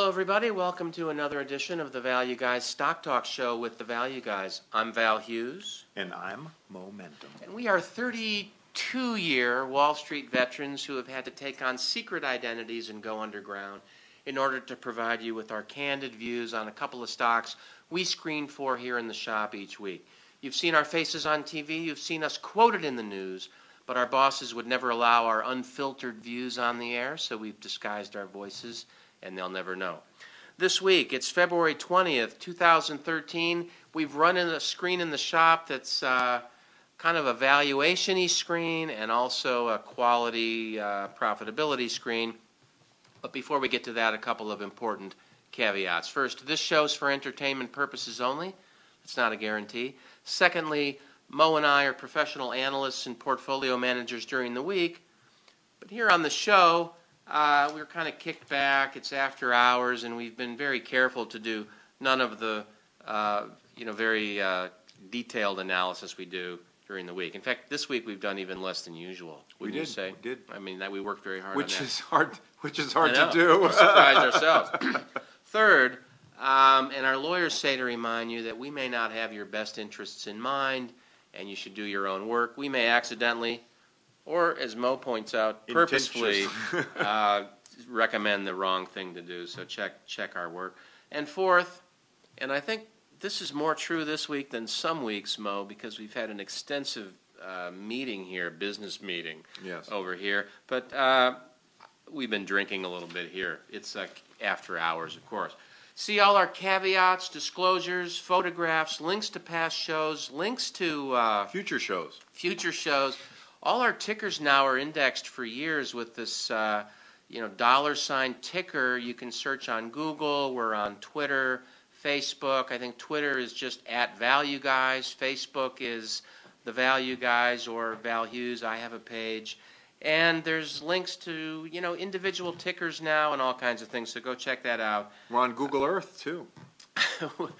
Hello, everybody. Welcome to another edition of the Value Guys Stock Talk Show with the Value Guys. I'm Val Hughes, And I'm Momentum. and we are 32 year Wall Street veterans who have had to take on secret identities and go underground in order to provide you with our candid views on a couple of stocks we screen for here in the shop each week. You've seen our faces on TV, you've seen us quoted in the news, but our bosses would never allow our unfiltered views on the air, so we've disguised our voices and they'll never know. This week, it's February 20th, 2013. We've run in a screen in the shop that's uh, kind of a valuation y screen and also a quality uh, profitability screen. But before we get to that, a couple of important caveats. First, this show's for entertainment purposes only. It's not a guarantee. Secondly, Mo and I are professional analysts and portfolio managers during the week. But here on the show, uh, we're kind of kicked back. It's after hours, and we've been very careful to do none of the, uh, you know, very uh, detailed analysis we do during the week. In fact, this week we've done even less than usual. Wouldn't you did, say? we did. I mean, that we worked very hard Which is hard. Which is hard to do. We're surprised ourselves. Third, um, and our lawyers say to remind you that we may not have your best interests in mind, and you should do your own work. We may accidentally, or as Mo points out, purposefully uh, recommend the wrong thing to do. So check check our work. And fourth, and I think this is more true this week than some weeks, Mo, because we've had an extensive uh, meeting here, business meeting yes. over here. But uh, we've been drinking a little bit here. It's like after hours, of course. See all our caveats, disclosures, photographs, links to past shows, links to uh, Future shows. future shows. All our tickers now are indexed for years with this, uh, you know, dollar sign ticker. You can search on Google. We're on Twitter, Facebook. I think Twitter is just at Value Guys. Facebook is the Value Guys or Val Hughes. I have a page. And there's links to, you know, individual tickers now and all kinds of things. So go check that out. We're on Google Earth too.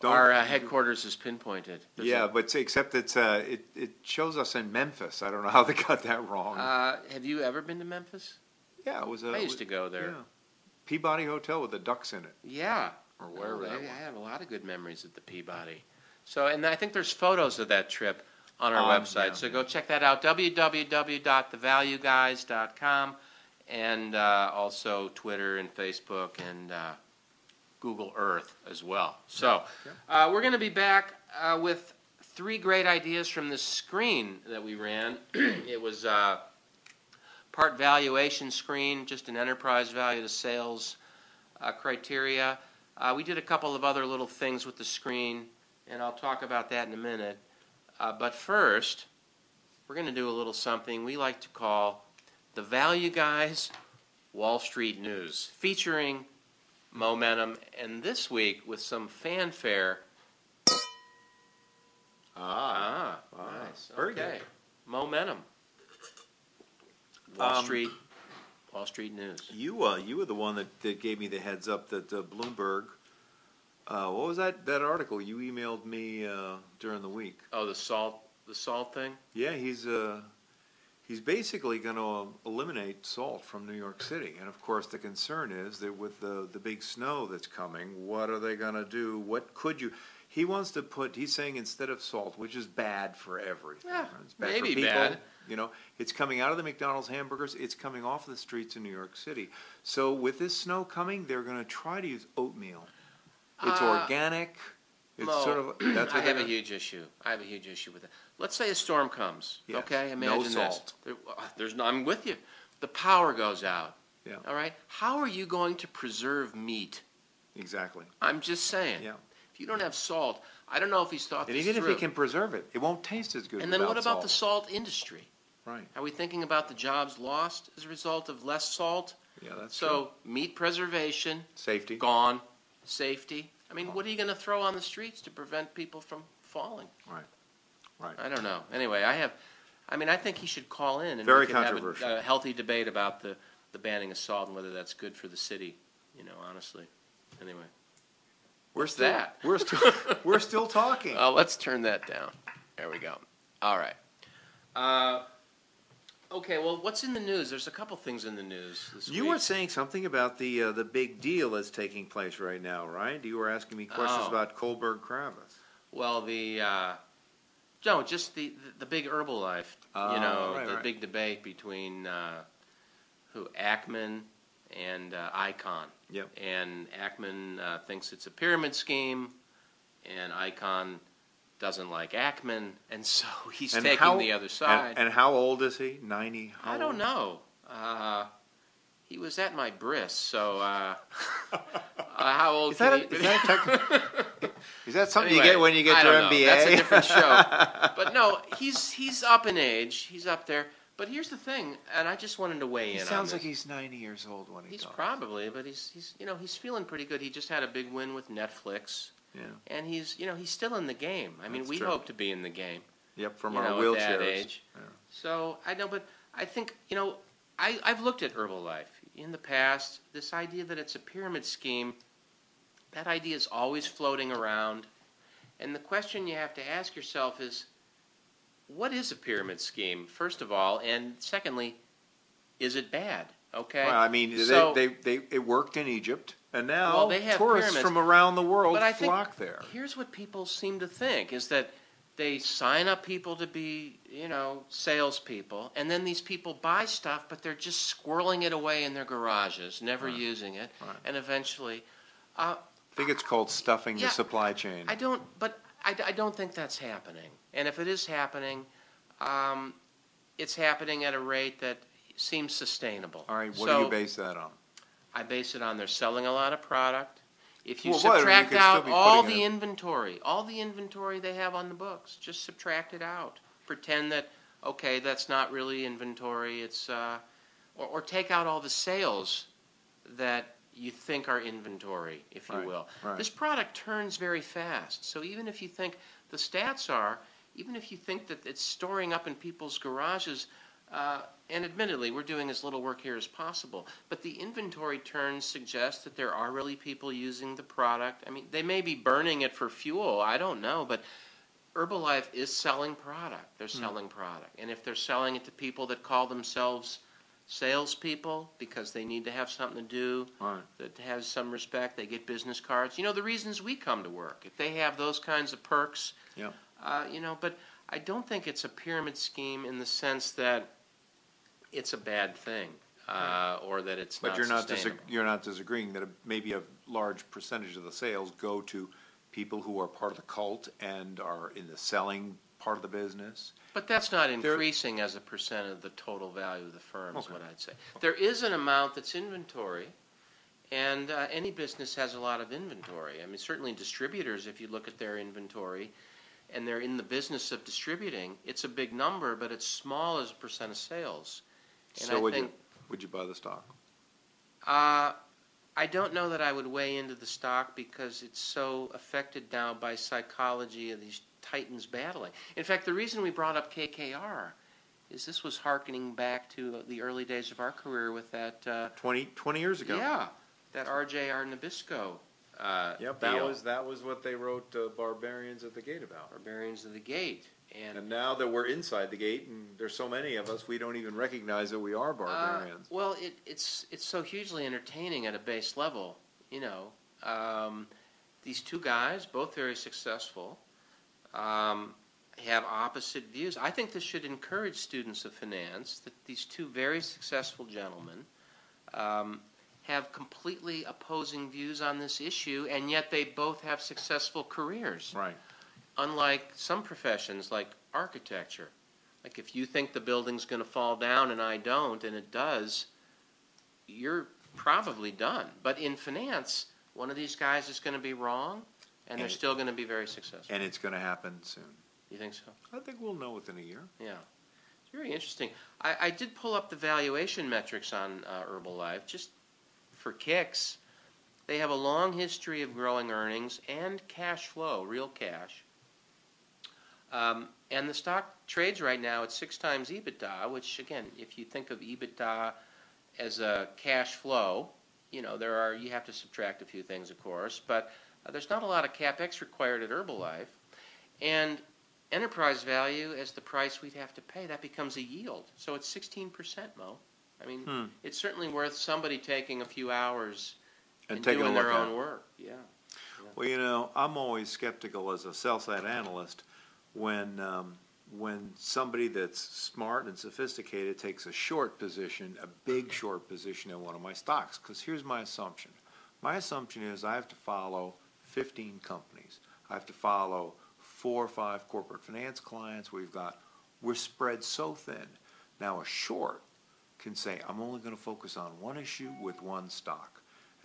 Don't- Our uh, headquarters is pinpointed. Yeah, but except it's uh, it it shows us in Memphis. I don't know how they got that wrong. uh, have you ever been to Memphis? yeah, it was a. I used to go there. Yeah. Peabody Hotel with the ducks in it, Yeah. or wherever that I. I have a lot of good memories at the Peabody. So, and I think there's photos of that trip on our Um, website. yeah. So go check that out, www.thevalueguys.com, and uh, also Twitter and Facebook and uh, Google Earth as well. So uh, we're going to be back uh, with three great ideas from this screen that we ran. it was uh, part valuation screen, just an enterprise value to sales uh, criteria. Uh, we did a couple of other little things with the screen, and I'll talk about that in a minute. Uh, but first, we're going to do a little something we like to call the Value Guys Wall Street News, featuring momentum, and this week with some fanfare. Ah, Ah, ah, nice. very okay. good. Momentum. Wall Um, Street. Wall Street News. you uh, you were the one that, that gave me the heads up that uh, Bloomberg. Uh, what was that that article you emailed me uh, during the week? Oh, the salt, the salt thing. Yeah, he's uh, he's basically going to eliminate salt from New York City, and of course the concern is that with the the big snow that's coming, what are they going to do? What could you? He wants to put. He's saying instead of salt, which is bad for everything. Yeah, It's bad maybe for people. bad. You know, it's coming out of the McDonald's hamburgers. It's coming off the streets in New York City. So with this snow coming, they're going to try to use oatmeal. It's Uh, organic. It's Mo, sort of that's I what have a they're- huge issue. I have a huge issue with it. Let's say a storm comes. Yes. Okay, No imagine salt. this. There, uh, there's no. I'm with you. The power goes out. Yeah. All right. How are you going to preserve meat? exactly. I'm just saying. Yeah. If you don't have salt, I don't know if he's thought And this even through. if he can preserve it, it won't taste as good. and then without what about the salt. salt industry? Right. Are we thinking about the jobs lost as a result of less salt? Yeah, that's. So meat preservation Safety. gone, safety. I mean, what are you going to throw on the streets to prevent people from falling? Right. Right. I don't know. Anyway, I have. I mean, I think he should call in and Very we can have controversial. a, a healthy debate about the, the banning of salt and whether that's good for the city. You know, honestly. Anyway, We're still, that? We're still we're still talking. uh, let's turn that down. There we go. All right. Uh, Okay, well, what's in the news? There's a couple things in the news this You week. were saying something about the, uh, the big deal that's taking place right now, right? You were asking me questions Oh. about Kohlberg Kravis. Well, the uh, no, just the, the the big Herbalife. Oh, you know, right, the right. big debate between uh, who Ackman and uh, Icahn. Yep. And Ackman uh, thinks it's a pyramid scheme, and Icahn doesn't like Ackman, and so he's And taking how- the other side. And, and how old is he? Ninety? How I don't old? know. Uh, he was at my bris, so uh, uh, how old Is that, a, is, that tech- is that something you get when you get your know. MBA? That's a different show. But no, he's he's up in age. He's up there. But here's the thing, and I just wanted to weigh he in. sounds like he's ninety years old when he He's talks. probably, but he's he's you know he's feeling pretty good. He just had a big win with Netflix, Yeah. and he's you know he's still in the game. I mean, That's we true. hope to be in the game. Yep. From our know, wheelchairs. at that age. Yeah. So I know, but I think you know I I've looked at Herbalife in the past. This idea that it's a pyramid scheme, that idea is always floating around, and the question you have to ask yourself is, what is a pyramid scheme? First of all, and secondly, is it bad? Okay. Well, I mean, So- they, they, they, it worked in Egypt, and now Well, they have tourists pyramids. from around the world But I think flock there. Here's what people seem to think is that they sign up people to be, you know, salespeople, and then these people buy stuff, but they're just squirreling it away in their garages, never Right. using it, Right. and eventually, uh, I think it's called stuffing Yeah, the supply chain. I don't, but I, I don't think that's happening. And if it is happening, um, it's happening at a rate that seems sustainable. All right, what so do you base that on? I base it on they're selling a lot of product. If you Well, you subtract could still out be all putting the in- inventory, all the inventory they have on the books, just subtract it out. Pretend that okay, that's not really inventory. It's uh, or, or take out all the sales that you think are inventory, if you Right, will. right. This product turns very fast. So even if you think the stats are, even if you think that it's storing up in people's garages, uh, and admittedly, we're doing as little work here as possible, but the inventory turns suggest that there are really people using the product. I mean, they may be burning it for fuel, I don't know, but Herbalife is selling product. They're Hmm. selling product. And if they're selling it to people that call themselves salespeople because they need to have something to do, Right. that has some respect, they get business cards. You know, the reasons we come to work. If they have those kinds of perks, Yeah. uh, you know, but I don't think it's a pyramid scheme in the sense that it's a bad thing uh, or that it's But not you're not, sustainable. you're not disagreeing that a- maybe a large percentage of the sales go to people who are part of the cult and are in the selling part of the business? But that's not increasing as a percent of the total value of the firm, is what I'd say. There is an amount that's inventory, and uh, any business has a lot of inventory. I mean, certainly distributors, if you look at their inventory, and they're in the business of distributing, it's a big number, but it's small as a percent of sales. And So I would you, think, would you buy the stock? uh, I don't know that I would weigh into the stock because it's so affected now by psychology of these titans battling. In fact, the reason we brought up KKR is this was harkening back to the early days of our career with that, uh, 20, 20 years ago? yeah, that RJR Nabisco uh, Yep, that deal, was, that was what they wrote uh, Barbarians at the Gate about. Barbarians of the Gate, and And now that we're inside the gate, and there's so many of us, we don't even recognize that we are barbarians. Uh, well, it, it's it's so hugely entertaining at a base level. You know, um, these two guys, both very successful, um, have opposite views. I think this should encourage students of finance that these two very successful gentlemen um, have completely opposing views on this issue, and yet they both have successful careers right. Unlike some professions like architecture. Like if you think the building's going to fall down and I don't, and it does, you're probably done. But in finance, one of these guys is going to be wrong, and they're still going to be very successful. And it's going to happen soon. You think so? I think we'll know within a year. Yeah. It's very interesting. I, I did pull up the valuation metrics on uh, Herbalife just for kicks. They have a long history of growing earnings and cash flow, real cash. Um, and the stock trades right now at six times EBITDA, which, again, if you think of EBITDA as a cash flow, you know, there are, you have to subtract a few things, of course, but uh, there's not a lot of capex required at Herbalife. And enterprise value as the price we'd have to pay. That becomes a yield. So it's 16%, Mo. I mean, Hmm. it's certainly worth somebody taking a few hours And and, taking a doing look their at own it. work. Yeah. Well, you know, I'm always skeptical as a sell-side analyst when um, when somebody that's smart and sophisticated takes a short position, a big short position in one of my stocks. Because here's my assumption: my assumption is I have to follow 15 companies. I have to follow four or five corporate finance clients. We've got we're spread so thin. Now a short can say I'm only going to focus on one issue with one stock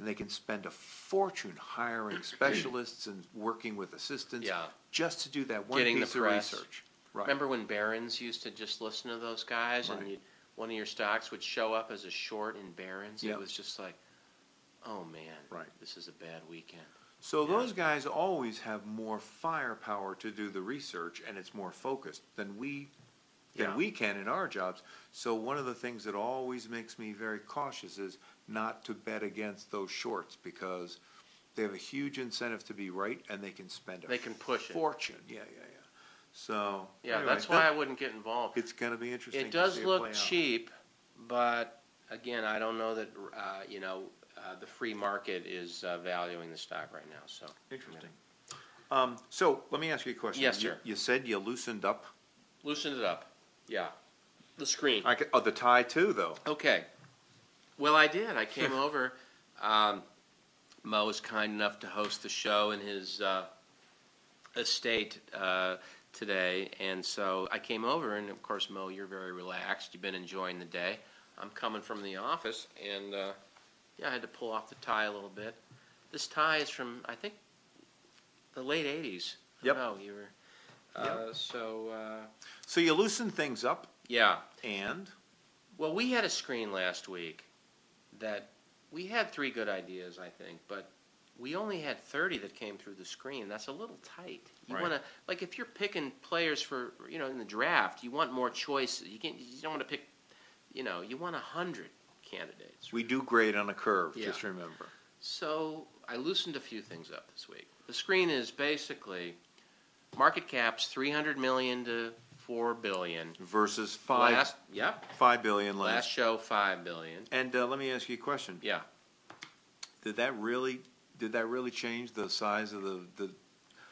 and they can spend a fortune hiring specialists and working with assistants Yeah. just to do that one Getting the piece of press. research. Right. Remember when Barron's used to just listen to those guys Right. and you, one of your stocks would show up as a short in Barron's? Yep. It was just like, oh man, Right. this is a bad weekend. So those guys always have more firepower to do the research, and it's more focused than we than Yeah. we can in our jobs. So one of the things that always makes me very cautious is not to bet against those shorts because they have a huge incentive to be right, and they can spend a They can push it. fortune. Yeah, yeah, yeah. So Yeah, anyway, that's why I wouldn't get involved. it's going to be interesting. It to does see look play out. cheap, but again, I don't know that, uh, you know, uh, the free market is uh, valuing the stock right now, so. Interesting. Um, so let me ask you a question. Yes, You- sir. You said you loosened up. Loosen it up. Yeah. The screen. I could, oh, the tie too, though. Okay. Well, I did. I came over. Um, Mo was kind enough to host the show in his uh, estate uh, today, and so I came over. And of course, Mo, you're very relaxed. You've been enjoying the day. I'm coming from the office, and uh, yeah, I had to pull off the tie a little bit. This tie is from I think the late '80s. Yep. No, you were. Uh, So uh, So you loosened things up, yeah. and Well, we had a screen last week that we had three good ideas, I think, but we only had 30 that came through the screen. That's a little tight. You Right. want to like if you're picking players for, you know, in the draft, you want more choices. You can't you don't want to pick, you know, you want a 100 candidates. we do grade on a curve. Yeah. Just remember. So, I loosened a few things up this week. The screen is basically market caps 300 million to 4 billion. Versus five Last, yep. five billion Last last. show 5 billion. And uh, let me ask you a question. Yeah. Did that really did that really change the size of the the?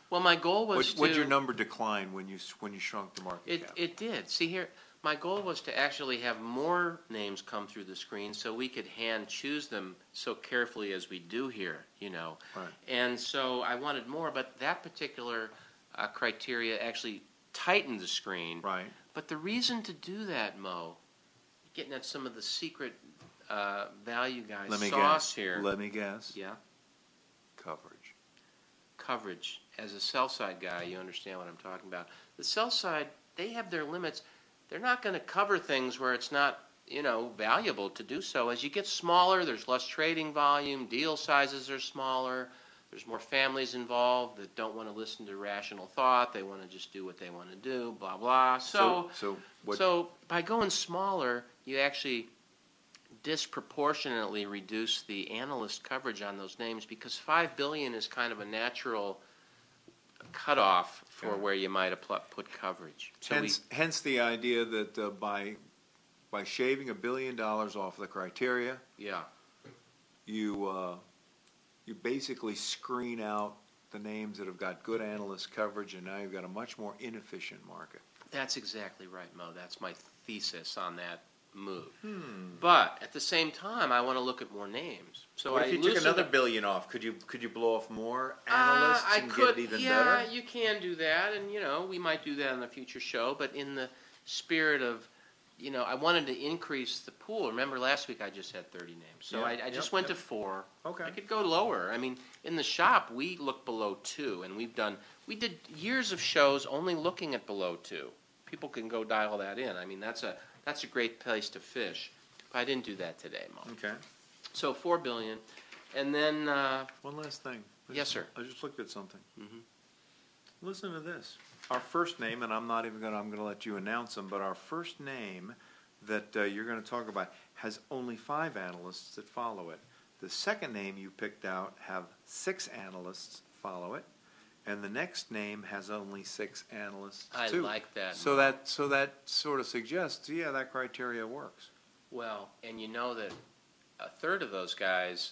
Well, my goal was What, to would your number decline when you when you shrunk the market It, cap? it did. See here, my goal was to actually have more names come through the screen so we could hand choose them so carefully as we do here, you know. Right. And so I wanted more, but that particular uh, criteria actually tightened the screen. Right. But the reason to do that, Mo, getting at some of the secret uh, value guys Let me sauce guess. here. Let me guess. yeah, Coverage. coverage. As a sell side guy, you understand what I'm talking about. The sell side, they have their limits. They're not going to cover things where it's not, you know, valuable to do so. As you get smaller, there's less trading volume, deal sizes are smaller, there's more families involved that don't want to listen to rational thought. They want to just do what they want to do, blah blah. So, so what? so by going smaller, you actually disproportionately reduce the analyst coverage on those names because five billion is kind of a natural cutoff for Yeah. where you might put coverage. So hence, hence the idea that uh, by by shaving a billion dollars off the criteria, yeah, you uh, you basically screen out the names that have got good analyst coverage, and now you've got a much more inefficient market. that's exactly right, Mo. That's my thesis on that move. But at the same time, I want to look at more names. So what I if you took another up- billion off? Could you could you blow off more Uh, analysts I and could, get it even yeah, better? Yeah, you can do that, and you know we might do that in a future show. But in the spirit of, you know, I wanted to increase the pool. Remember last week I just had thirty names, so Yeah, I, I yep, just went yep. to four. Okay. I could go lower. I mean, in the shop we look below two, and we've done we did years of shows only looking at below two. People can go dial that in. I mean, that's a that's a great place to fish. But I didn't do that today, Mo. Okay. So four billion, and then uh, One last thing. I Yes, just- sir. I just looked at something. Listen to this. Our first name, and I'm not even gonna, I'm gonna let you announce them, but our first name that uh, you're gonna talk about has only five analysts that follow it. The second name you picked out have six analysts follow it, and the next name has only six analysts I too. like that. So that, so that sort of suggests, yeah, that criteria works. Well, and you know that a third of those guys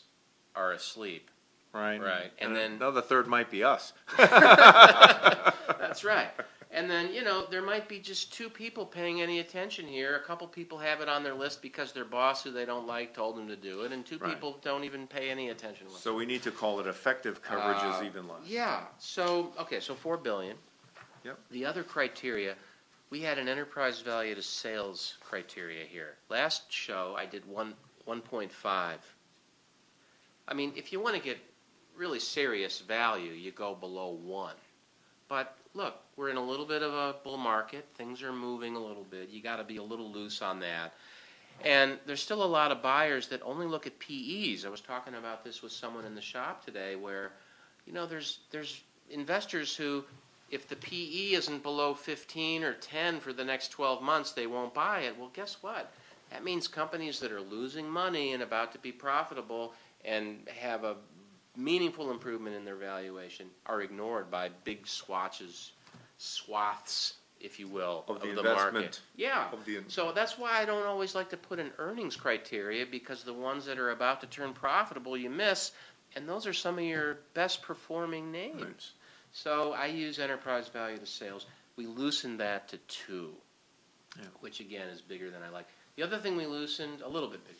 are asleep. Right. Right, and then- the third might be us. That's right. And then, you know, there might be just two people paying any attention here. A couple people have it on their list because their boss, who they don't like, told them to do it, and two Right. people don't even pay any attention. So we need to call it effective coverage is Uh, even less. Yeah, so, okay, so four billion. Yep. The other criteria, we had an enterprise value to sales criteria here. Last show, I did one, one point five. I mean, if you want to get really serious value, you go below one. But look, we're in a little bit of a bull market, things are moving a little bit, you gotta be a little loose on that. And there's still a lot of buyers that only look at PEs. I was talking about this with someone in the shop today where, you know, there's, there's investors who, if the PE isn't below 15 or 10 for the next 12 months, they won't buy it. Well, guess what? That means companies that are losing money and about to be profitable and have a meaningful improvement in their valuation are ignored by big swatches, swaths, if you will, Of of, the the, market. Yeah. Of the- So that's why I don't always like to put an earnings criteria because the ones that are about to turn profitable you miss, and those are some of your best performing names. So I use enterprise value to sales. We loosened that to two, Yeah. which again is bigger than I like. The other thing we loosened, a little bit bigger.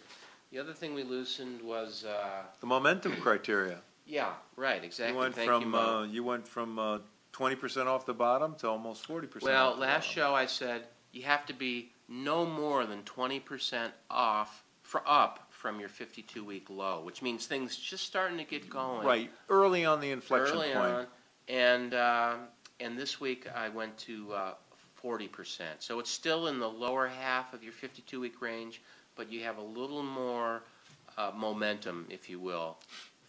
The other thing we loosened was, uh, The momentum criteria. yeah, right, exactly. You went Thank from, Mo. uh, you went from, uh, twenty percent off the bottom to almost forty percent Well, last show I said you have to be no more than twenty percent off for up from your fifty-two week low, which means things just starting to get going. Right, early on the inflection early point. on, and um and this week I went to uh, forty percent. So it's still in the lower half of your fifty-two week range, but you have a little more uh, momentum, if you will,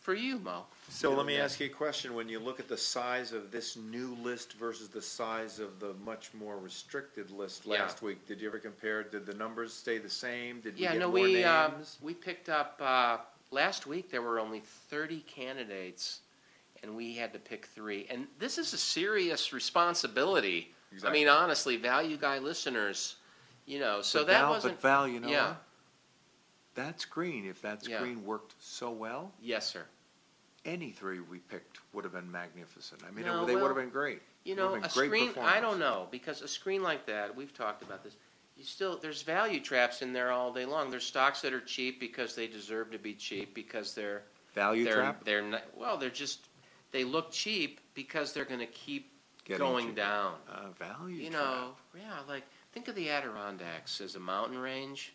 for you, Mo. So let me ask you a question. When you look at the size of this new list versus the size of the much more restricted list Yeah. last week, did you ever compare? Did the numbers stay the same? Did we get no, more we uh, names? we picked up uh, last week. There were only thirty candidates, and we had to pick three. And this is a serious responsibility. I Exactly. mean, honestly, value guy listeners, you know. So But that Val, wasn't. But Val, you know yeah. what? That screen, if that Yeah. screen worked so well, Yes, sir. any three we picked would have been magnificent. I mean, No, they would well, have been great. You Would've know, been a great screen. I don't know because a screen like that. We've talked about this. You still there's value traps in there all day long. There's stocks that are cheap because they deserve to be cheap because they're Value they're trap? they're not, well they're just they look cheap because they're going to keep Getting going cheap. down. Uh, value You know, yeah, like think of the Adirondacks as a mountain range.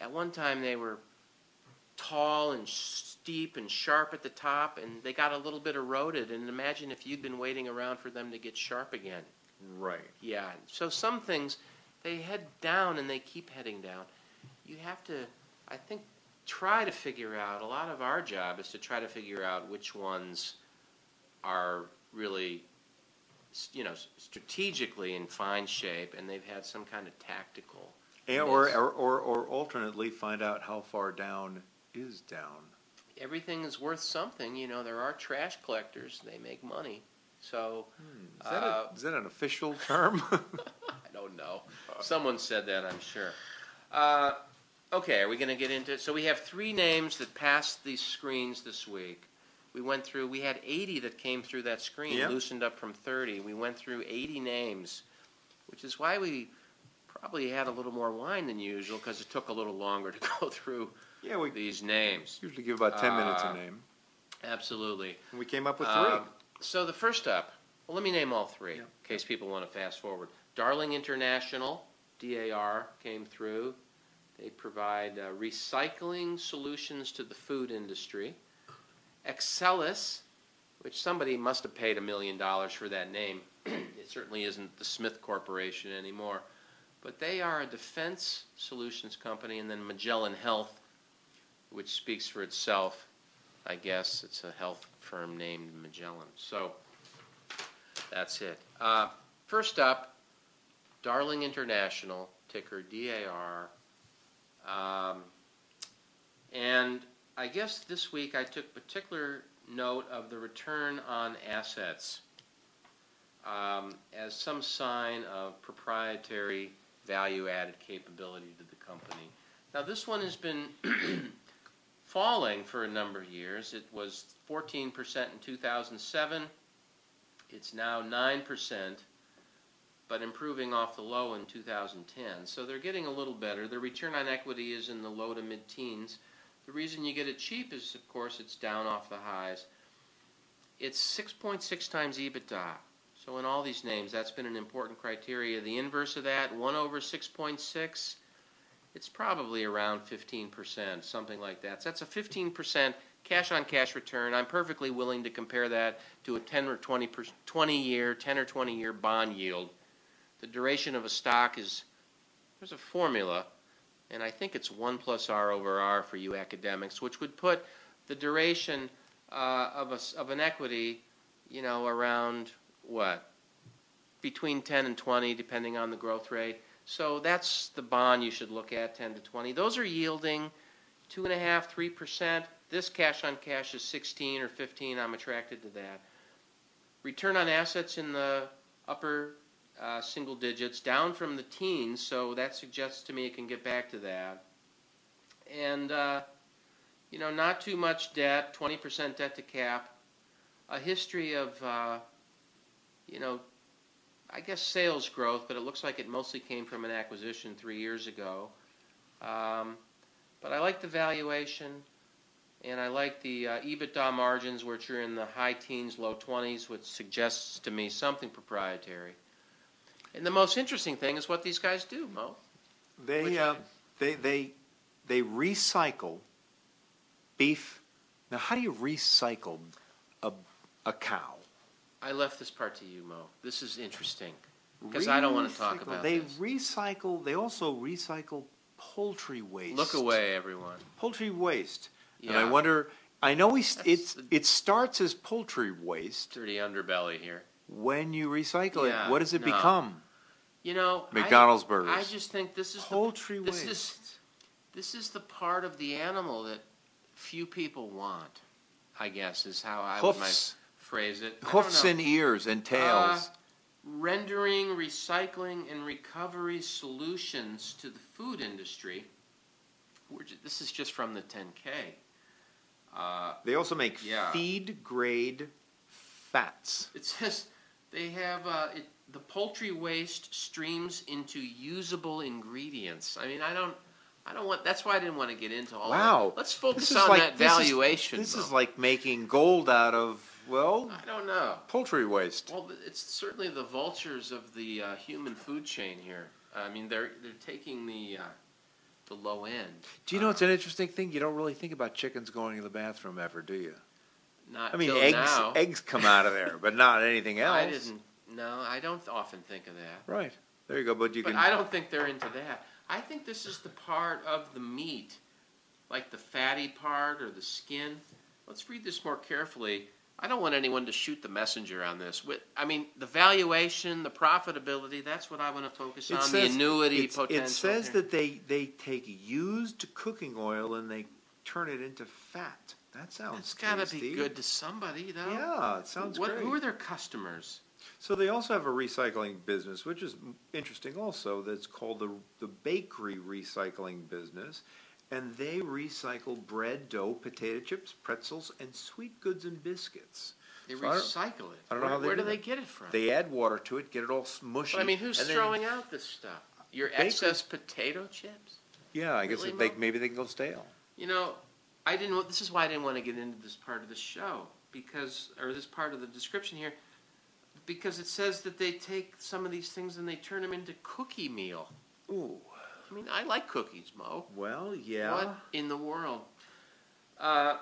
At one time they were tall and steep and sharp at the top and they got a little bit eroded and imagine if you'd been waiting around for them to get sharp again. Right. Yeah. So some things they head down and they keep heading down. You have to I think try to figure out a lot of our job is to try to figure out which ones are really you know strategically in fine shape and they've had some kind of tactical And, or, or, or, or alternately, find out how far down is down. everything is worth something you know there are trash collectors they make money so Is that, Uh, a, is that an official term? I don't know. Someone said that, I'm sure. Uh, okay, are we going to get into it? So we have three names that passed these screens this week. We went through, we had 80 that came through that screen, Yeah. loosened up from 30. We went through 80 names, which is why we probably had a little more wine than usual because it took a little longer to go through yeah, we these names. usually give about 10 minutes a Uh, name. Absolutely. And we came up with three. Um, so the first up, well, let me name all three Yeah. in case people want to fast forward. Darling International, DAR, came through. They provide uh, recycling solutions to the food industry. Exelis, which somebody must have paid a million dollars for that name. it certainly isn't the Smith Corporation anymore. But they are a defense solutions company, and then Magellan Health, which speaks for itself. I guess it's a health firm named Magellan. So that's it. Uh, first up, Darling International, ticker DAR. Um, and I guess this week I took particular note of the return on assets um, as some sign of proprietary value-added capability to the company. Now, this one has been falling for a number of years. It was 14% in 2007. It's now 9%, but improving off the low in 2010. So they're getting a little better. The return on equity is in the low to mid-teens. The reason you get it cheap is, of course, it's down off the highs. It's 6.6 times EBITDA. So in all these names, that's been an important criteria. The inverse of that, 1 over 6.6, it's probably around 15%, something like that. So that's a 15% cash on cash return. I'm perfectly willing to compare that to a 10 or 20 per, 20 year, 10 or 20 year bond yield. The duration of a stock is there's a formula, and I think it's 1 plus R over R for you academics, which would put the duration uh, of, a, of an equity, you know, around what? Between 10 and 20, depending on the growth rate. So that's the bond you should look at, 10 to 20. Those are yielding two and a half, three percent. This cash on cash is 16 or 15. I'm attracted to that. Return on assets in the upper uh, single digits, down from the teens. So that suggests to me it can get back to that. And uh, you know, not too much debt, 20% debt to cap. A history of uh, you know, I guess sales growth, but it looks like it mostly came from an acquisition three years ago. Um, but I like the valuation, and I like the uh, EBITDA margins, which are in the high teens, low 20s, which suggests to me something proprietary. And the most interesting thing is what these guys do, Mo. They uh, they they they recycle beef. Now, how do you recycle a a cow? I left this part to you, Mo. This is interesting because I don't want to talk Recycle. about They this. recycle. They also recycle poultry waste. Look away, everyone. Poultry waste. And Yeah. I wonder. I know we, That's it's the- it starts as poultry waste. Dirty underbelly here. When you recycle Yeah, it, what does it no. become? You know, I- McDonald's burgers. I just think this is Poultry the, this waste. is this is the part of the animal that few people want. I guess is how I would Hoofs, phrase it. Hoofs and ears and tails. Uh, rendering, recycling, and recovery solutions to the food industry. This is just from the 10K. Uh, they also make yeah. feed grade fats. It says they have uh, it, the poultry waste streams into usable ingredients. I mean, I don't, I don't want. That's why I didn't want to get into all. Wow. That. Let's focus on like- that this is- valuation. This is like making gold out of well I don't know. poultry waste. Well, it's certainly the vultures of the uh, human food chain here. I mean, they're they're taking the uh, the low end. Do you know Uh, it's an interesting thing? You don't really think about chickens going to the bathroom ever, do you? Not I mean, eggs now. eggs come out of there, but not anything else. I didn't. No, I don't often think of that. Right there, you go. But you but can. I don't think they're into that. I think this is the part of the meat, like the fatty part or the skin. Let's read this more carefully. I don't want anyone to shoot the messenger on this. I mean, the valuation, the profitability, that's what I want to focus It on, says- the annuity potential. It says here. that they they take used cooking oil and they turn it into fat. That sounds That's got to be good to somebody, though. Yeah, it sounds what, great. Who are their customers? So they also have a recycling business, which is interesting also, that's called the, the bakery recycling business. And they recycle bread, dough, potato chips, pretzels, and sweet goods and biscuits. They So I don't- recycle it. I don't know where how they where do do they that. get it from? They add water to it, get it all mushy. But I mean, who's and then- throwing out this stuff? Your Bakery- excess potato chips? Yeah, I guess Really, they, Mo? maybe they can go stale. You know, I didn't. This is why I didn't want to get into this part of the show because, or this part of the description here, because it says that they take some of these things and they turn them into cookie meal. Ooh, I mean, I like cookies, Mo. well, yeah. What in the world? Uh,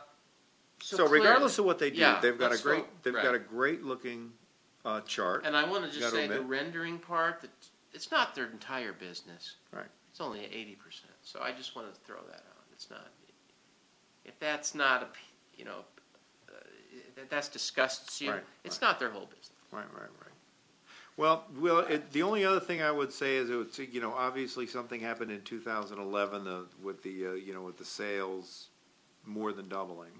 so So, clearly- regardless of what they do, Yeah, they've got a great, they've Right. got a great looking uh, chart. And I want to just say the rendering part that it's not their entire business. Right. It's only eighty percent. So I just wanted to throw that out. It's not. If that's not a, you know, uh, that that's disgusts you. Right, it's right. not their whole business. Right, right, right. Well, well, it, the only other thing I would say is, it would, you know, obviously something happened in 2011 uh, with the, uh, you know, with the sales more than doubling.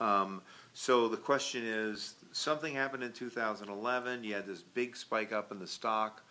Um, so the question is, something happened in 2011. You had this big spike up in the stock.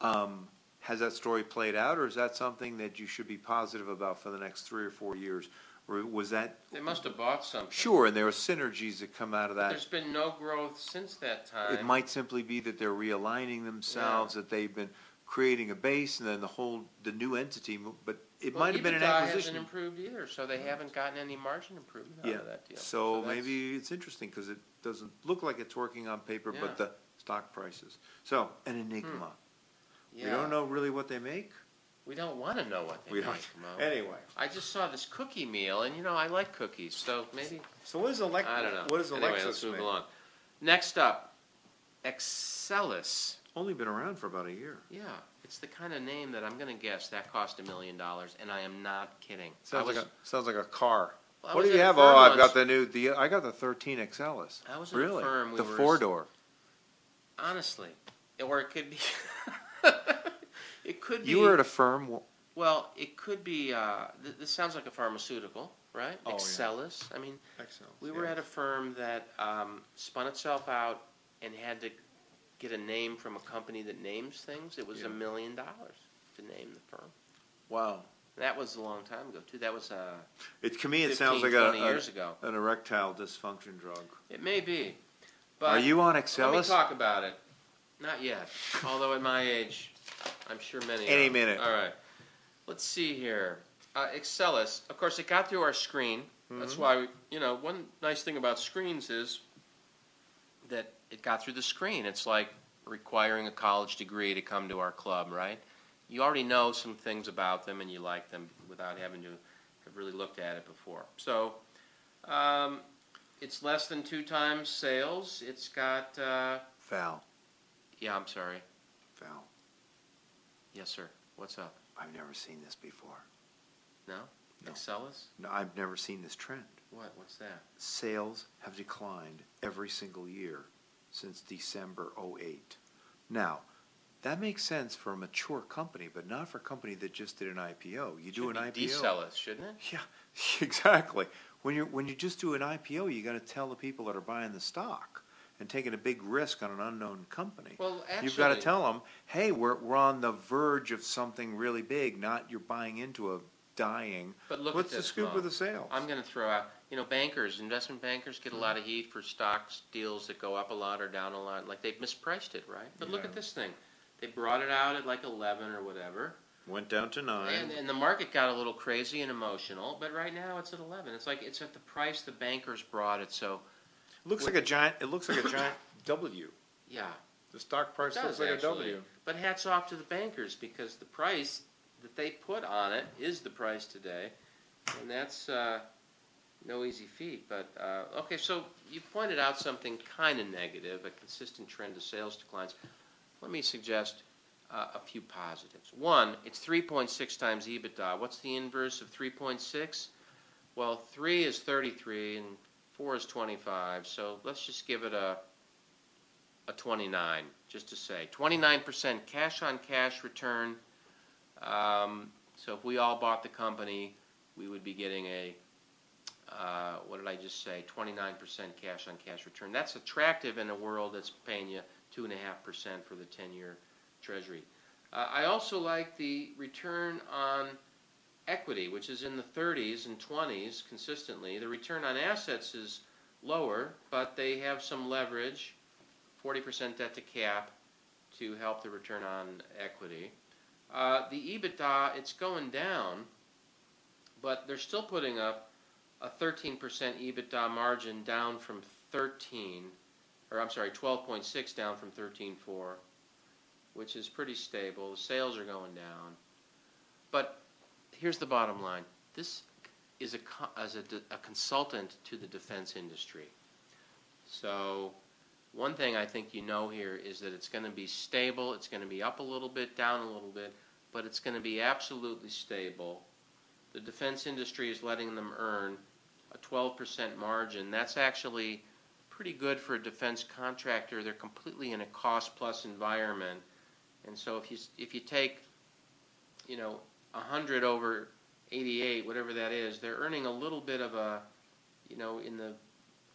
Um, has that story played out, or is that something that you should be positive about for the next three or four years? Or was that They must have bought something. sure? And there are synergies that come out of that. There's been no growth since that time. It might simply be that they're realigning themselves, that they've been creating a base, and then the whole the new entity. mo- But it Well, might have been an EBITDA acquisition. hasn't improved either, so they haven't gotten any margin improvement out Yeah, of that deal. so that's- maybe it's interesting, because it doesn't look like it's working on paper, Yeah. but the stock prices. So, an enigma. Hmm. We yeah, don't know really what they make? We don't want to know what they We make, don't- Mo. Anyway, I just saw this cookie meal, and you know I like cookies, so maybe so what is does Alex, I don't know. what does anyway, Alexis let's move make? along. Next up, Exelis. Only been around for about a year. Yeah, it's the kind of name that I'm going to guess that cost a million dollars, and I am not kidding. Sounds was, like a, sounds like a car. I What do you have? Oh, I've got the new, the, I got the thirteen XLs. I was Really? firm, we The four-door. honestly, or it could be. it could be. You were at a firm, Well, it could be. Uh, th- this sounds like a pharmaceutical, right? Oh, yeah. I mean, XLs. we were yeah. at a firm that um, spun itself out and had to get a name from a company that names things. It was Yeah. a million dollars to name the firm. Wow. That was a long time ago too. That was uh, It, to me, it 15, sounds like a, years ago. an erectile dysfunction drug. It may be. But Are you on Let me talk about it. Not yet. Although at my age, I'm sure many. Any are. minute. All right. Let's see here. Uh, Exelis. Of course, it got through our screen. That's Mm-hmm. why we, you know one nice thing about screens is that it got through the screen. It's like requiring a college degree to come to our club, right? You already know some things about them and you like them without having to have really looked at it before. So. Um, it's less than two times sales. It's got, uh, Val, yeah, I'm sorry. Val, Yes, sir. What's up? I've never seen this before. No? No. Exelis? No, I've never seen this trend. What? What's that? Sales have declined every single year since December '08. Now, that makes sense for a mature company, but not for a company that just did an IPO. You do Should an be IPO. Decellus, shouldn't it? Yeah, exactly. When you when you just do an IPO, you got to tell the people that are buying the stock and taking a big risk on an unknown company. Well, actually, You've got to tell them, hey, we're we're on the verge of something really big. Not you're buying into a dying. But look What's at the scoop Mo. of the sales? I'm going to throw out, you know, bankers, investment bankers get a mm-hmm. lot of heat for stocks deals that go up a lot or down a lot. Like they've mispriced it, right? But look at this thing. They brought it out at like 11 or whatever. Went down to nine. And, and the market got a little crazy and emotional, but right now it's at 11. It's like it's at the price the bankers brought it, so looks like a giant. It looks like a giant W. yeah. The stock price It looks like actually. a W. But hats off to the bankers because the price that they put on it is the price today, and that's uh, no easy feat. But uh, okay, so you pointed out something kind of negative, a consistent trend of sales declines. Let me suggest uh, a few positives. One, it's 3.6 times EBITDA. What's the inverse of 3.6? Well, 3 is 33 and 4 is 25. So let's just give it a a 29, just to say. 29% cash on cash return. Um, so if we all bought the company, we would be getting a, uh, what did I just say? 29% cash on cash return. That's attractive in a world that's paying you 2.5% for the 10 year treasury. Uh, I also like the return on equity, which is in the 30s and 20s consistently. The return on assets is lower, but they have some leverage, 40% debt to cap, to help the return on equity. Uh, the EBITDA, it's going down, but they're still putting up a 13% EBITDA margin down from 13, or I'm sorry, 12.6 down from 13.4, which is pretty stable. The sales are going down. But here's the bottom line. This is a, as a, a consultant to the defense industry. So one thing I think you know here is that it's going to be stable. It's going to be up a little bit, down a little bit, but it's going to be absolutely stable. The defense industry is letting them earn a 12% margin. That's actually pretty good for a defense contractor. They're completely in a cost plus environment. And so if you if you take you know 100 over 88, whatever that is, they're earning a little bit of a you know in the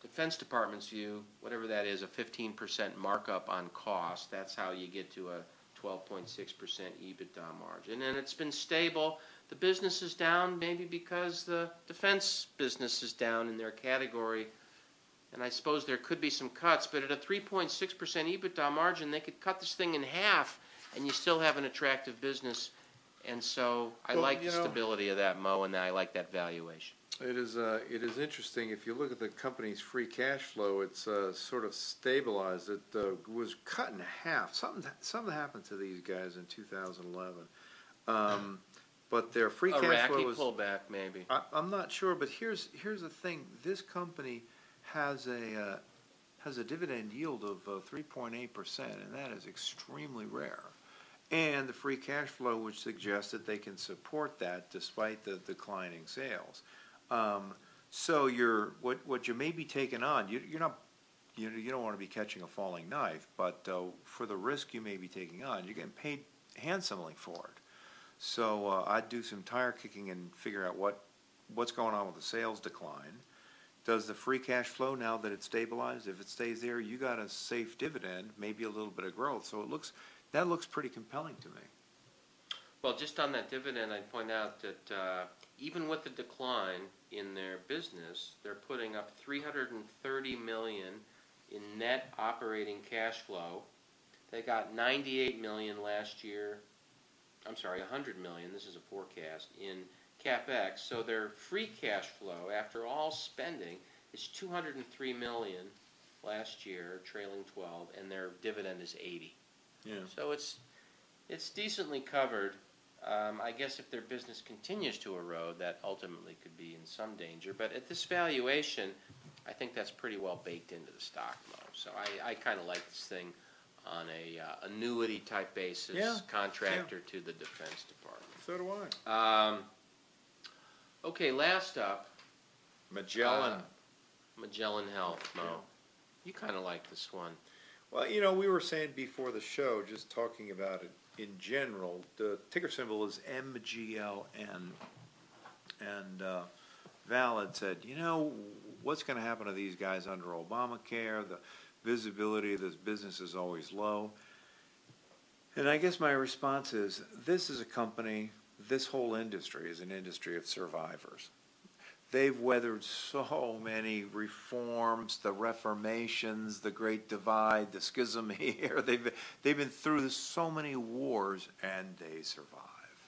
Defense Department's view, whatever that is, a fifteen percent markup on cost, that's how you get to a twelve point six percent EBITDA margin. And it's been stable. The business is down maybe because the defense business is down in their category. And I suppose there could be some cuts, but at a three point six percent EBITDA margin, they could cut this thing in half and you still have an attractive business. And so I Well, like the you know- stability of that, Mo, and I like that valuation. It is, uh, it is interesting, if you look at the company's free cash flow, it's, uh, sort of stabilized, it, uh, was cut in half, something, something happened to these guys in two thousand eleven. Um, but their free cash flow Iraqi was. pullback, maybe. I, I'm not sure, but here's, here's the thing, this company has a, uh, has a dividend yield of, uh, three point eight percent, and that is extremely rare. And the free cash flow, which suggests that they can support that despite the declining sales. Um, so you're, what, you may be taking on, you, you're not, you know, you don't wanna be catching a falling knife, but, uh, for the risk you may be taking on, you're getting paid handsomely for it. So, uh, I'd do some tire kicking and figure out what, what's going on with the sales decline. Does the free cash flow, now that it's stabilized, if it stays there, you got a safe dividend, maybe a little bit of growth, so it looks, that looks pretty compelling to me. Well, just on that dividend, I'd point out that uh, even with the decline in their business, they're putting up 330 million in net operating cash flow. They got 98 million last year. I'm sorry, 100 million. This is a forecast in capex. So their free cash flow after all spending is 203 million last year, trailing 12, and their dividend is 80. Yeah. So it's, it's decently covered. Um, I guess if their business continues to erode, that ultimately could be in some danger. But at this valuation, I think that's pretty well baked into the stock, Mo. So I, I kind of like this thing on a uh, annuity type basis, Yeah, contractor to the Defense Department. So do I. Um, okay, last up, Magellan. Uh, Magellan Health, Mo. You kind of like this one. Well, you know, we were saying before the show, just talking about it in general, the ticker symbol is MGLN. And uh, Val said, you know, what's going to happen to these guys under Obamacare? The visibility of this business is always low. And I guess my response is this is a company, this whole industry is an industry of survivors. They've weathered so many reforms, the reformations, the Great Divide, the schism here. They've they've been through so many wars and they survive.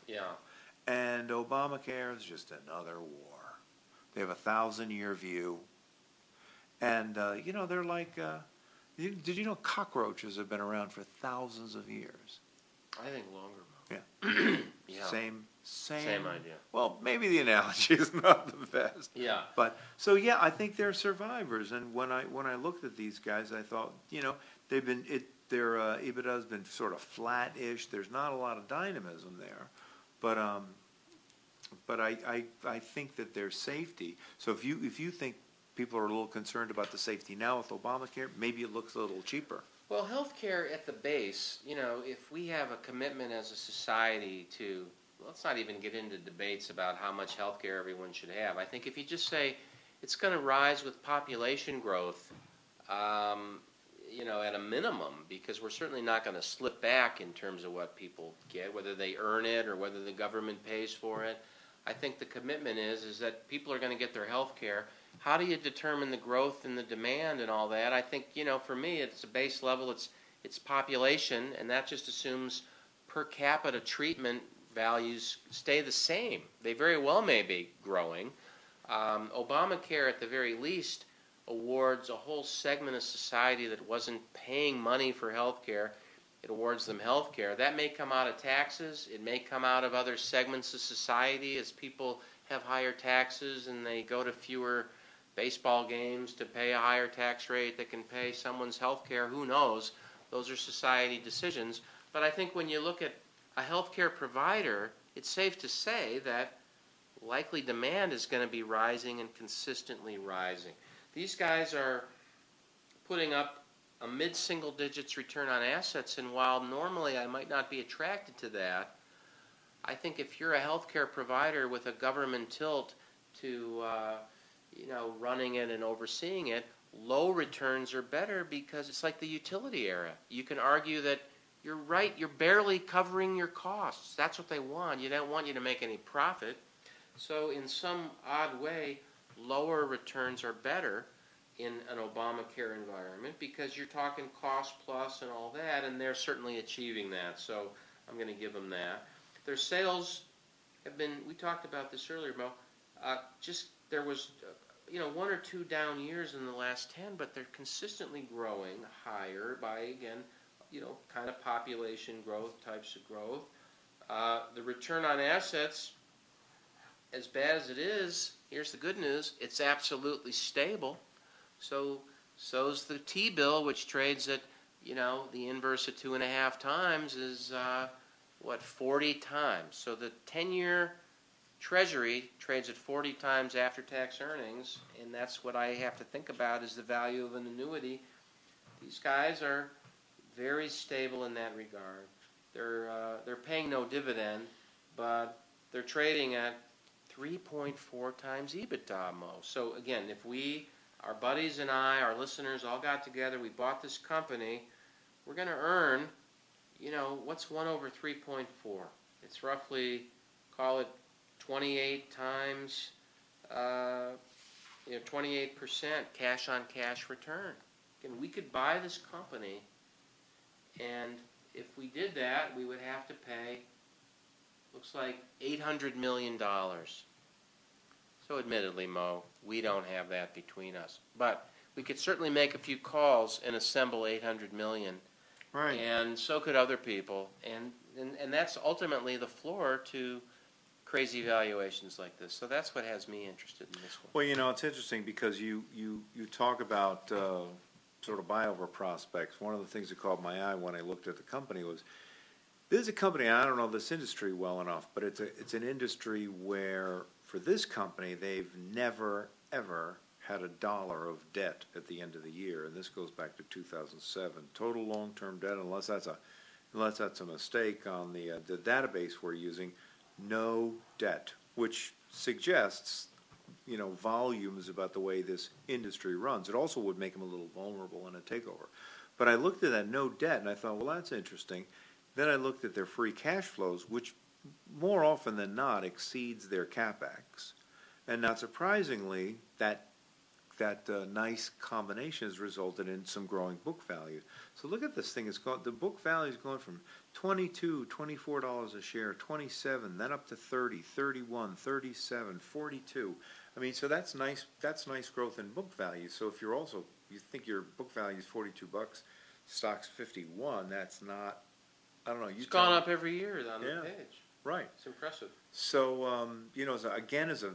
Yeah. And Obamacare is just another war. They have a thousand year view. And, uh, you know, they're like, uh, did you know cockroaches have been around for thousands of years? I think longer, Yeah. Yeah. Same, same. Same idea. Well, maybe the analogy is not the best. Yeah. But, so yeah, I think they're survivors. And when I, when I looked at these guys, I thought, you know, they've been, it, their uh, EBITDA has been sort of flat-ish. There's not a lot of dynamism there. But, um, but I, I, I think that there's safety. So if you, if you think people are a little concerned about the safety now with Obamacare, maybe it looks a little cheaper. Well, healthcare at the base, you know, if we have a commitment as a society to, let's not even get into debates about how much healthcare everyone should have. I think if you just say it's going to rise with population growth, um, you know, at a minimum, because we're certainly not going to slip back in terms of what people get, whether they earn it or whether the government pays for it. I think the commitment is is that people are going to get their health care. How do you determine the growth and the demand and all that? I think you know, for me, it's a base level. It's it's population, and that just assumes per capita treatment values stay the same. They very well may be growing. Um, Obamacare, at the very least, awards a whole segment of society that wasn't paying money for health care. It awards them health care. That may come out of taxes. It may come out of other segments of society as people have higher taxes and they go to fewer baseball games to pay a higher tax rate that can pay someone's health care. Who knows? Those are society decisions. But I think when you look at a healthcare provider, it's safe to say that likely demand is going to be rising and consistently rising. These guys are putting up a mid-single digits return on assets, and while normally I might not be attracted to that, I think if you're a healthcare provider with a government tilt to, uh, you know, running it and overseeing it, low returns are better because it's like the utility era. You can argue that you're right, you're barely covering your costs. That's what they want. You don't want you to make any profit. So, in some odd way, lower returns are better in an Obamacare environment because you're talking cost plus and all that, and they're certainly achieving that. So, I'm going to give them that. Their sales have been, we talked about this earlier, Mo, uh, just there was, uh, you know, one or two down years in the last 10, but they're consistently growing higher by, again, you know, kind of population growth types of growth. Uh, the return on assets, as bad as it is, here's the good news: it's absolutely stable. So, so's the T bill, which trades at, you know, the inverse of two and a half times is uh, what 40 times. So the 10-year Treasury trades at 40 times after-tax earnings, and that's what I have to think about is the value of an annuity. These guys are very stable in that regard. They're uh, they're paying no dividend, but they're trading at 3.4 times EBITDA, Mo. So again, if we, our buddies and I, our listeners all got together, we bought this company, we're going to earn, you know, what's one over 3.4? It's roughly, call it 28 times, uh, you know, 28% cash on cash return. Again, we could buy this company and if we did that, we would have to pay, looks like $800 million. So admittedly, Mo, we don't have that between us. But we could certainly make a few calls and assemble 800 million. Right. And so could other people. And, and, and that's ultimately the floor to crazy valuations like this. So that's what has me interested in this one. Well, you know, it's interesting because you, you, you talk about uh, sort of buyover prospects. One of the things that caught my eye when I looked at the company was this is a company, I don't know this industry well enough, but it's, a, it's an industry where for this company, they've never, ever had a dollar of debt at the end of the year, and this goes back to 2007. Total long-term debt, unless that's a unless that's a mistake on the uh, the database we're using, no debt, which suggests you know volumes about the way this industry runs. It also would make them a little vulnerable in a takeover. But I looked at that no debt, and I thought, well, that's interesting. Then I looked at their free cash flows, which more often than not exceeds their capex, and not surprisingly, that that uh, nice combination has resulted in some growing book value. So look at this thing; it's going the book value is going from 22 24 dollars a share, 27, then up to 30, 31, 37, 42. I mean, so that's nice. That's nice growth in book value. So if you're also you think your book value is 42 bucks, stock's 51, that's not. I don't know. You It's gone up every year on Yeah. the page. Right. It's impressive. So, um, you know, as a- again, as a,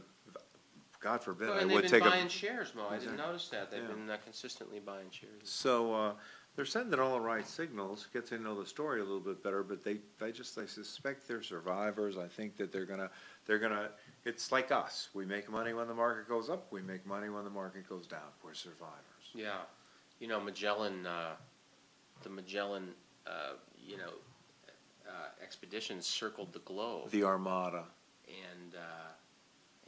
God forbid, Well, I and would they've take been a. buying shares, Mo. I didn't notice that. They've Yeah. been uh, consistently buying shares. So, uh, they're sending all the right signals, get to know the story a little bit better, but they, I just, I suspect they're survivors. I think that they're gonna, they're gonna, it's like us. We make money when the market goes up, we make money when the market goes down. We're survivors. Yeah, you know Magellan, uh, the Magellan, uh, you know, uh, expeditions circled the globe, The Armada. and uh,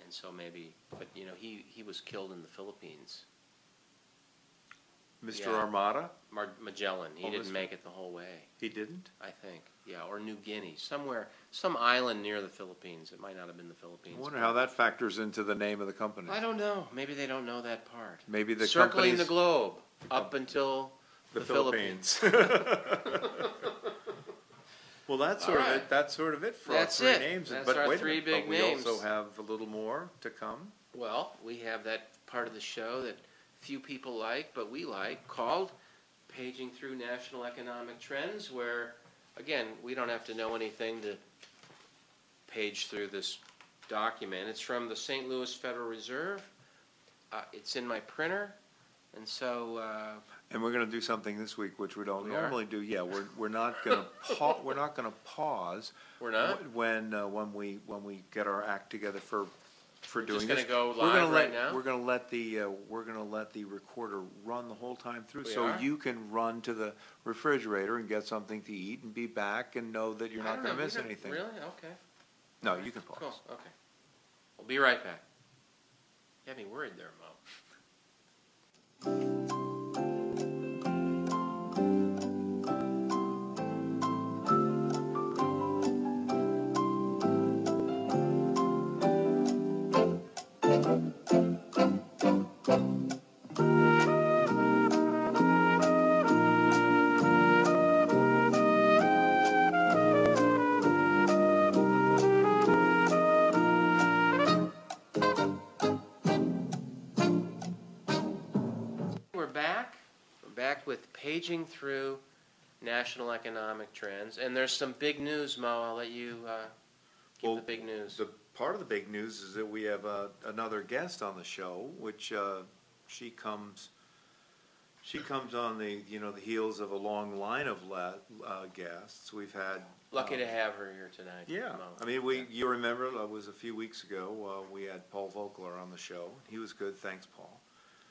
and so maybe, but you know, he he was killed in the Philippines. Mr. Yeah. Armada? Mar- Magellan, he Oh, didn't Mr. make it the whole way. He didn't? I think, yeah, or New Guinea, somewhere, some island near the Philippines. It might not have been the Philippines. I wonder how that factors into the name of the company. I don't know. Maybe they don't know that part. Maybe the Circling the globe up until the the Philippines. Well, that's All sort of right. it, that's sort of it for That's our three it. names. That's But our wait a three minute, big but we names. also have a little more to come. Well, we have that part of the show that few people like, but we like, called Paging Through National Economic Trends, where, again, we don't have to know anything to page through this document. It's from the St. Louis Federal Reserve. Uh, it's in my printer, and so, uh, And we're gonna do something this week, which we don't We are? normally do. Yeah, we're, we're not gonna pa- we're not gonna pause. we're not? When, uh, when we, when we get our act together for, for We're doing just this. gonna go We're gonna live let- right now? We're gonna let the, uh, we're gonna let the recorder run the whole time through. We So are? you can run to the refrigerator and get something to eat and be back and know that you're I not don't gonna know, we miss don't- anything. Really? Okay. No, you can pause. Cool, okay. We'll be right back. You had me worried there, Mo. Paging through national economic trends, and there's some big news, Mo. I'll let you uh, give Well, the big news. The, part of the big news is that we have uh, another guest on the show, which uh, she comes, she comes on the, you know, the heels of a long line of la- uh, guests. We've had. Lucky uh, to have her here tonight. Yeah, Mo. I mean, we, you remember, it was a few weeks ago, uh, we had Paul Vogler on the show. He was good, thanks, Paul.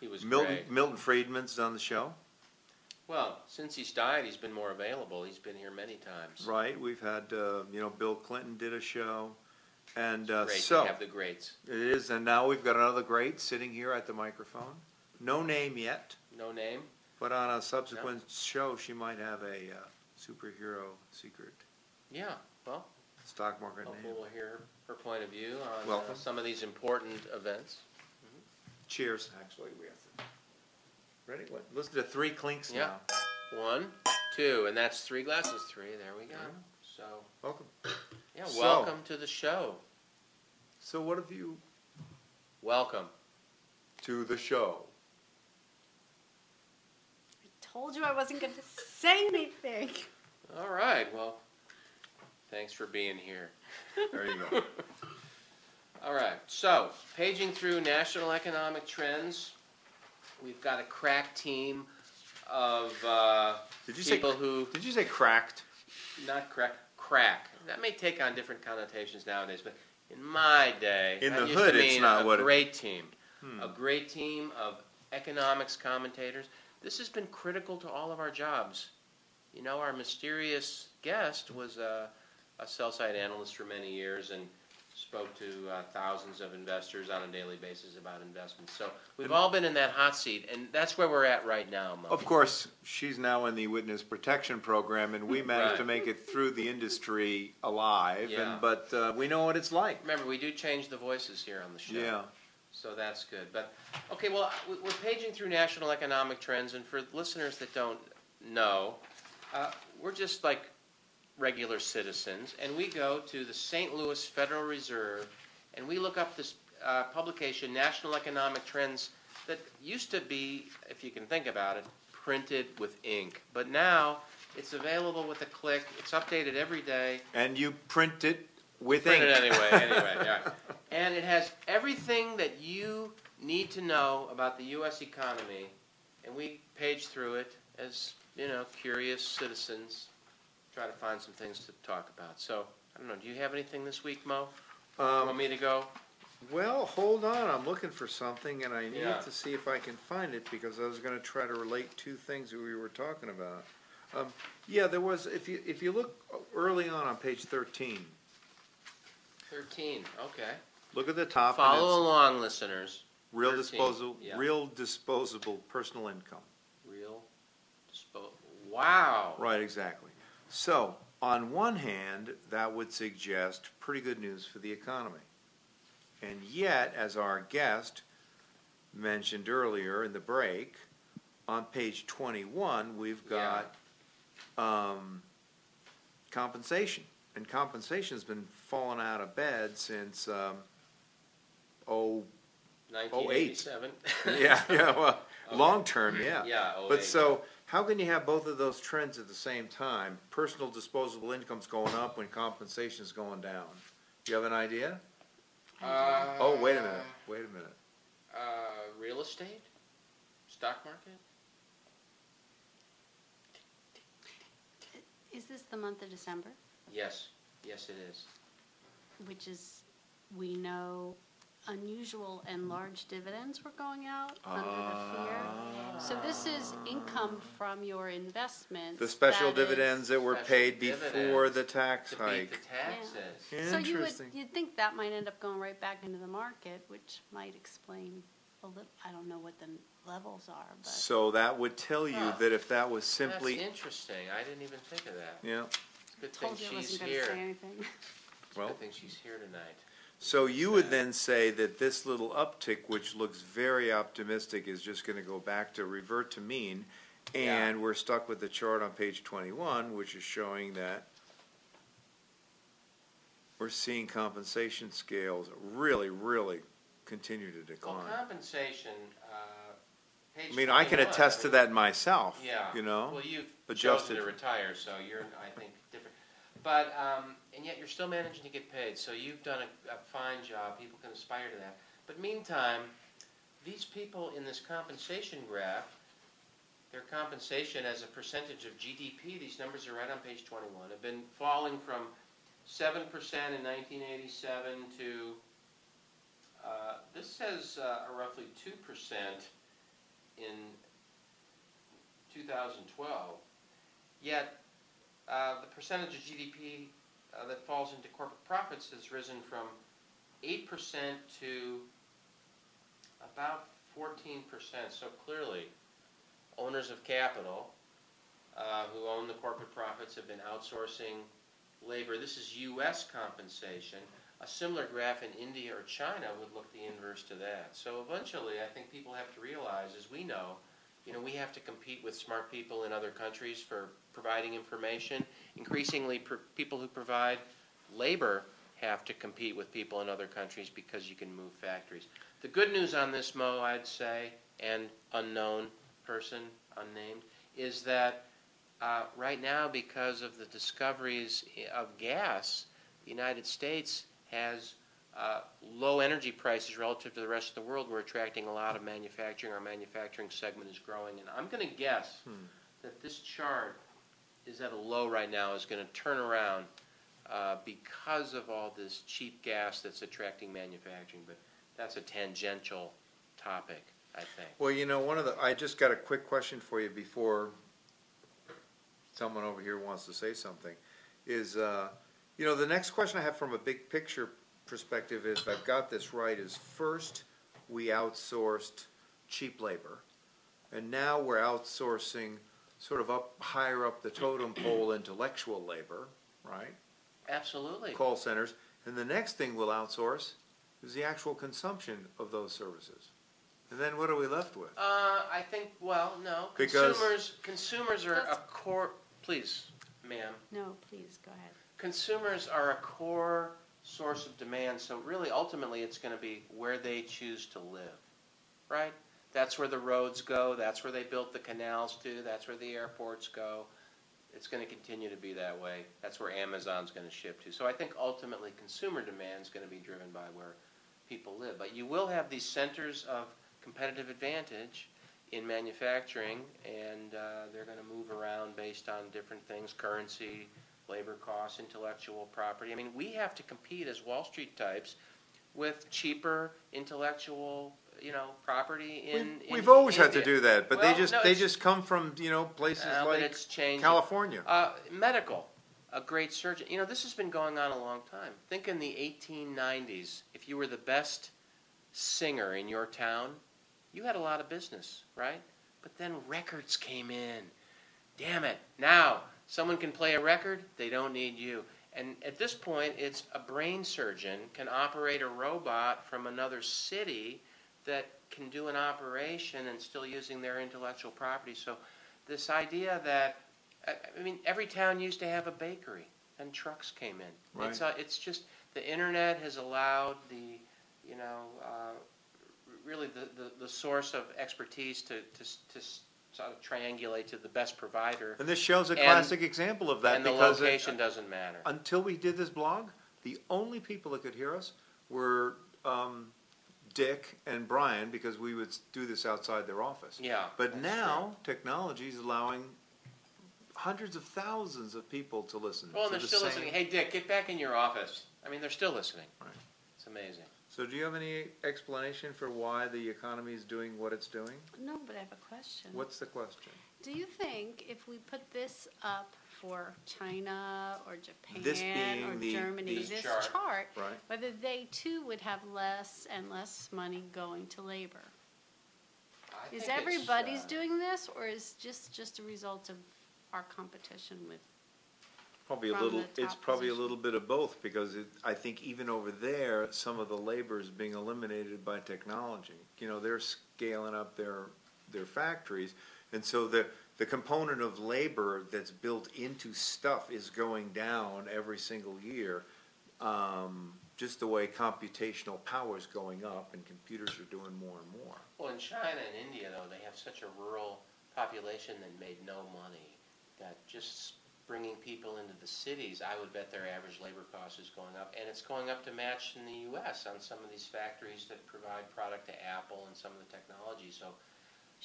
he was Milton, great. Milton Friedman's on the show, Well, since he's died, he's been more available. He's been here many times. right? We've had, uh, you know, Bill Clinton did a show. And, uh, Great so. to have the greats. It is, and now we've got another great sitting here at the microphone. No name yet, No name. but on a subsequent show, she might have a uh, superhero secret Yeah. Well, stock market hopefully name. we'll hear her point of view on uh, Welcome. some of these important events. Cheers, actually, we have. Ready? What? Listen to three clinks Yeah. now. One, two, and that's three glasses. Three. There we go. So, Welcome. yeah, So- welcome to the show. So, what have you Welcome. to the show? I told you I wasn't going to say anything. All right. Well, thanks for being here. There you go. All right. So, paging through national economic trends, we've got a crack team of uh, Did you say? people who Did you say cracked? not crack crack. That may take on different connotations nowadays, but in my day, In the hood, it's not a what it- great team, Hmm. a great team of economics commentators. This has been critical to all of our jobs. You know, our mysterious guest was a, a sell side analyst for many years and spoke to uh, thousands of investors on a daily basis about investments. So we've all been in that hot seat, and that's where we're at right now, Mo. Of course, she's now in the witness protection program, and we managed to make it through the industry alive. Yeah. And but uh, we know what it's like. Remember, we do change the voices here on the show. Yeah. So that's good. But, okay, well, we- we're paging through national economic trends, and for listeners that don't know, uh, we're just like regular citizens, and we go to the St. Louis Federal Reserve, and we look up this uh, publication, National Economic Trends, that used to be, if you can think about it, printed with ink. But now, it's available with a click. It's updated every day. And you print it with Print ink. it anyway, anyway, yeah. And it has everything that you need to know about the U.S. economy, and we page through it as, you know, curious citizens, try to find some things to talk about. So, I don't know, do you have anything this week, Mo? Want Um, me to go? well, hold on. I'm looking for something, and I need Yeah. to see if I can find it because I was going to try to relate two things that we were talking about. Um, yeah, there was. If you if you look early on on page 13, 13, okay. look at the top. and Follow it's along, listeners. real 13, disposable, yeah. real disposable personal income. Real dispo, wow. Right, exactly. So, on one hand, that would suggest pretty good news for the economy. And yet, as our guest mentioned earlier in the break, on page 21, we've got um, compensation. And compensation's been falling out of bed since, um, oh, 1987. yeah, yeah, well, long term, yeah. Yeah, But 08. so, how can you have both of those trends at the same time? Personal disposable income's going up when compensation's going down. Do you have an idea? Uh, Oh, wait a minute, wait a minute. Uh, real estate? Stock market? Is this the month of December, Yes, yes, it is. which is, we know unusual and large dividends were going out under the ah. fear? So this is income from your investments. The special that is- dividends that were Special paid before dividends. the tax To beat hike. the taxes. So you would, Interesting. you'd think that might end up going right back into the market, which might explain a little, I don't know what the levels are, but. So that would tell you Huh. that if that was simply, That's interesting. I didn't even think of that. yeah, It's a good thing Told you I she's wasn't gonna here. say anything. It's a well, good thing she's here tonight. So you would then say that this little uptick, which looks very optimistic, is just gonna go back to revert to mean. And we're stuck with the chart on page twenty-one, which is showing that we're seeing compensation scales really, really continue to Well, decline. compensation, uh, Page I mean, I can 21, attest to mean, that myself, Yeah. you know? Well, you've adjusted to retire, so you're, I think, different. But, um, and yet you're still managing to get paid, so you've done a, a fine job. People can aspire to that. But meantime, these people in this compensation graph, their compensation as a percentage of GDP, these numbers are right on page twenty-one, have been falling from seven percent in nineteen eighty-seven to, uh, this says, uh, roughly two percent in 2012. Yet, uh, the percentage of GDP uh, that falls into corporate profits has risen from 8% to about 14%. So clearly, owners of capital uh, who own the corporate profits have been outsourcing labor. This is U.S. compensation. A similar graph in India or China would look the inverse to that. So eventually, I think people have to realize, as we know, you know, we have to compete with smart people in other countries for providing information. Increasingly, per, people who provide labor have to compete with people in other countries because you can move factories. The good news on this, Mo, I'd say, and unknown person, unnamed, is that uh, right now, because of the discoveries of gas, the United States has low energy prices relative to the rest of the world. We're attracting a lot of manufacturing. Our manufacturing segment is growing, and I'm going to guess Hmm. that this chart is at a low right now. Is going to turn around uh, because of all this cheap gas that's attracting manufacturing. But that's a tangential topic, I think. Well, you know, one of the, I just got a quick question for you before someone over here wants to say something. Is, uh, you know, the next question I have from a big picture perspective is, if I've got this right, is first, we outsourced cheap labor. And now we're outsourcing sort of up, higher up the totem pole intellectual labor, right? Absolutely. Call centers. And the next thing we'll outsource is the actual consumption of those services. And then what are we left with? Uh, I think. Well, no. Because- Consumers. Consumers are a core. Please, ma'am. No, please, go ahead. Consumers are a core source of demand. So really, ultimately, it's going to be where they choose to live, right? That's where the roads go. That's where they built the canals to. That's where the airports go. It's going to continue to be that way. That's where Amazon's going to ship to. So I think ultimately, consumer demand is going to be driven by where people live. But you will have these centers of competitive advantage in manufacturing, and uh, they're going to move around based on different things currency, labor costs, intellectual property. I mean, we have to compete as Wall Street types with cheaper intellectual, you know, property in. We've, in we've always had to do that, but they just no, they just come from you know places Uh, like. California. Uh, medical, a great surgeon. You know, this has been going on a long time. Think in the 1890s, if you were the best singer in your town, you had a lot of business, right? But then records came in. Damn it. Now, someone can play a record, they don't need you. And at this point, it's a brain surgeon can operate a robot from another city that can do an operation and still using their intellectual property. So, this idea that I mean, every town used to have a bakery, and trucks came in. It's uh, it's just the internet has allowed the, you know, uh, really the, source of expertise to, to to s- sort of triangulate to the best provider, and this shows a and- classic example of that and the because it- location doesn't matter. until we did this blog, the only people that could hear us were um, Dick and Brian because we would do this outside their office. Yeah. But that's now technology is allowing hundreds of thousands of people to listen. Well, to they're the still same- listening. Hey, Dick, get back in your office. I mean, they're still listening. Right. It's amazing. So, do you have any explanation for why the economy is doing what it's doing? No, but I have a question. What's the question? Do you think if we put this up for China or Japan being or the- Germany, This this chart. chart, Right. whether they too would have less and less money going to labor? I Is it's, everybody's uh, doing this, or is just just a result of our competition with? Probably a from little, the it's top probably a position. little bit of both, because it, I think even over there, some of the labor is being eliminated by technology. You know, they're scaling up their, their factories, and so the, the component of labor that's built into stuff is going down every single year. Um, just the way computational power is going up and computers are doing more and more. Well, in China and India, though, they have such a rural population that made no money, that just bringing people into the cities, I would bet their average labor cost is going up, and it's going up to match in the U.S. on some of these factories that provide product to Apple and some of the technology, so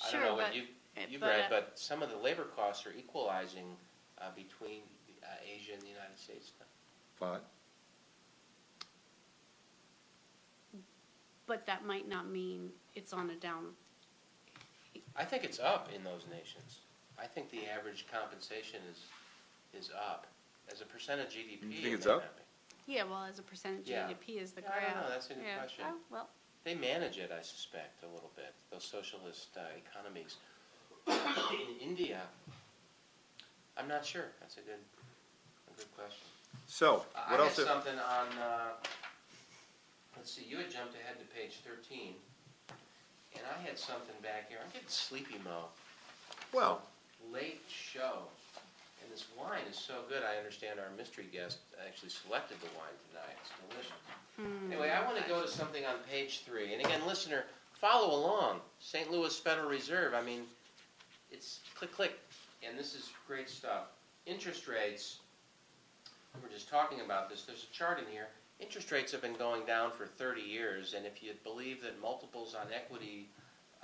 I don't know what but- you, eh, you've but, read, uh, but some of the labor costs are equalizing uh, between uh, Asia and the United States now. But, But that might not mean it's on a down, I think it's up in those nations. I think the average compensation is, is up. As a percent of GDP. You think it it's may up? not be. yeah, well, as a percentage Yeah. of GDP is the Yeah, I graph. don't know, that's a good Yeah. question. Oh, well, They manage it, I suspect, a little bit, those socialist uh, economies. In India, I'm not sure. That's a good, a good question. so, I what had else? something on, uh, let's see, you had jumped ahead to page thirteen, and I had something back here. I'm getting sleepy, Mo. Well, Late show, and this wine is so good, I understand our mystery guest actually selected the wine tonight. It's delicious. hmm. Anyway, I want to go to something on page three, and again, listener, follow along. St. Louis Federal Reserve, I mean, it's click, click, and this is great stuff. Interest rates, we were just talking about this, there's a chart in here. Interest rates have been going down for 30 years, and if you believe that multiples on equity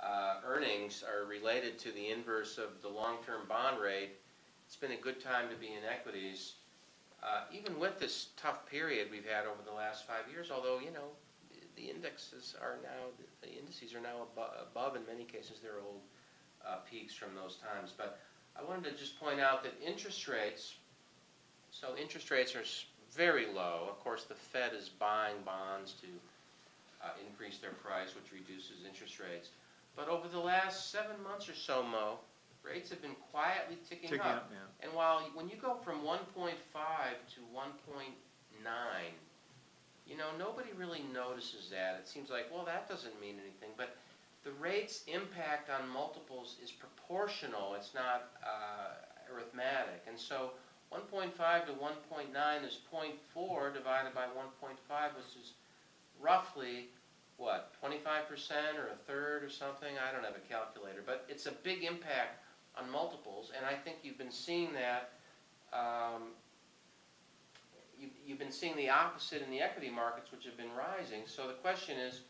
uh, earnings are related to the inverse of the long-term bond rate, it's been a good time to be in equities uh, even with this tough period we've had over the last five years, although, you know, the indexes are now, the indices are now abo- above, in many cases, their old uh, peaks from those times. But I wanted to just point out that interest rates, so interest rates are very low. Of course, the Fed is buying bonds to uh, increase their price, which reduces interest rates. But over the last seven months or so, Mo, rates have been quietly ticking ticking up. up, yeah. And while, when you go from one point five to one point nine, you know, nobody really notices that. It seems like, well, that doesn't mean anything, but the rate's impact on multiples is proportional, it's not, uh, arithmetic. And so, one point five to one point nine is 0.4 divided by one point five, which is roughly, what, twenty-five percent or a third or something? I don't have a calculator, but it's a big impact on multiples, and I think you've been seeing that, um, you, you've been seeing the opposite in the equity markets, which have been rising. So the question is,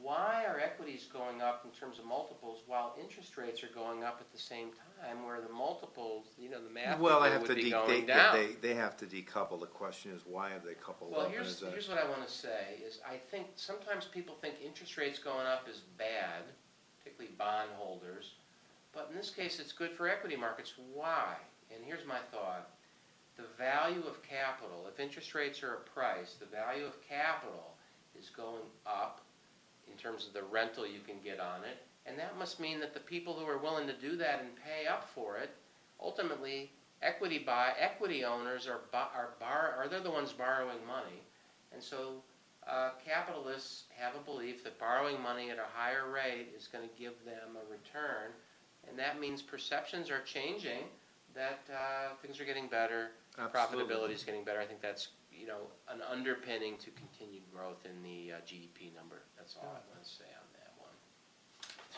why are equities going up in terms of multiples while interest rates are going up at the same time, where the multiples, you know, the math Well, I have to, de- they, they, they have to decouple. The question is, why have they coupled Well, up? Here's, that- here's what I want to say, is I think sometimes people think interest rates going up is bad, particularly bond holders, but in this case, it's good for equity markets. Why? And here's my thought. The value of capital, if interest rates are a price, the value of capital is going up in terms of the rental you can get on it, and that must mean that the people who are willing to do that and pay up for it, ultimately, equity buy, equity owners are, are bar, are they're the ones borrowing money. And so, uh, capitalists have a belief that borrowing money at a higher rate is gonna give them a return. And that means perceptions are changing, that, uh, things are getting better, Absolutely. profitability is getting better. I think that's, you know, an underpinning to continued growth in the, uh, GDP number. That's all I want to say on that one.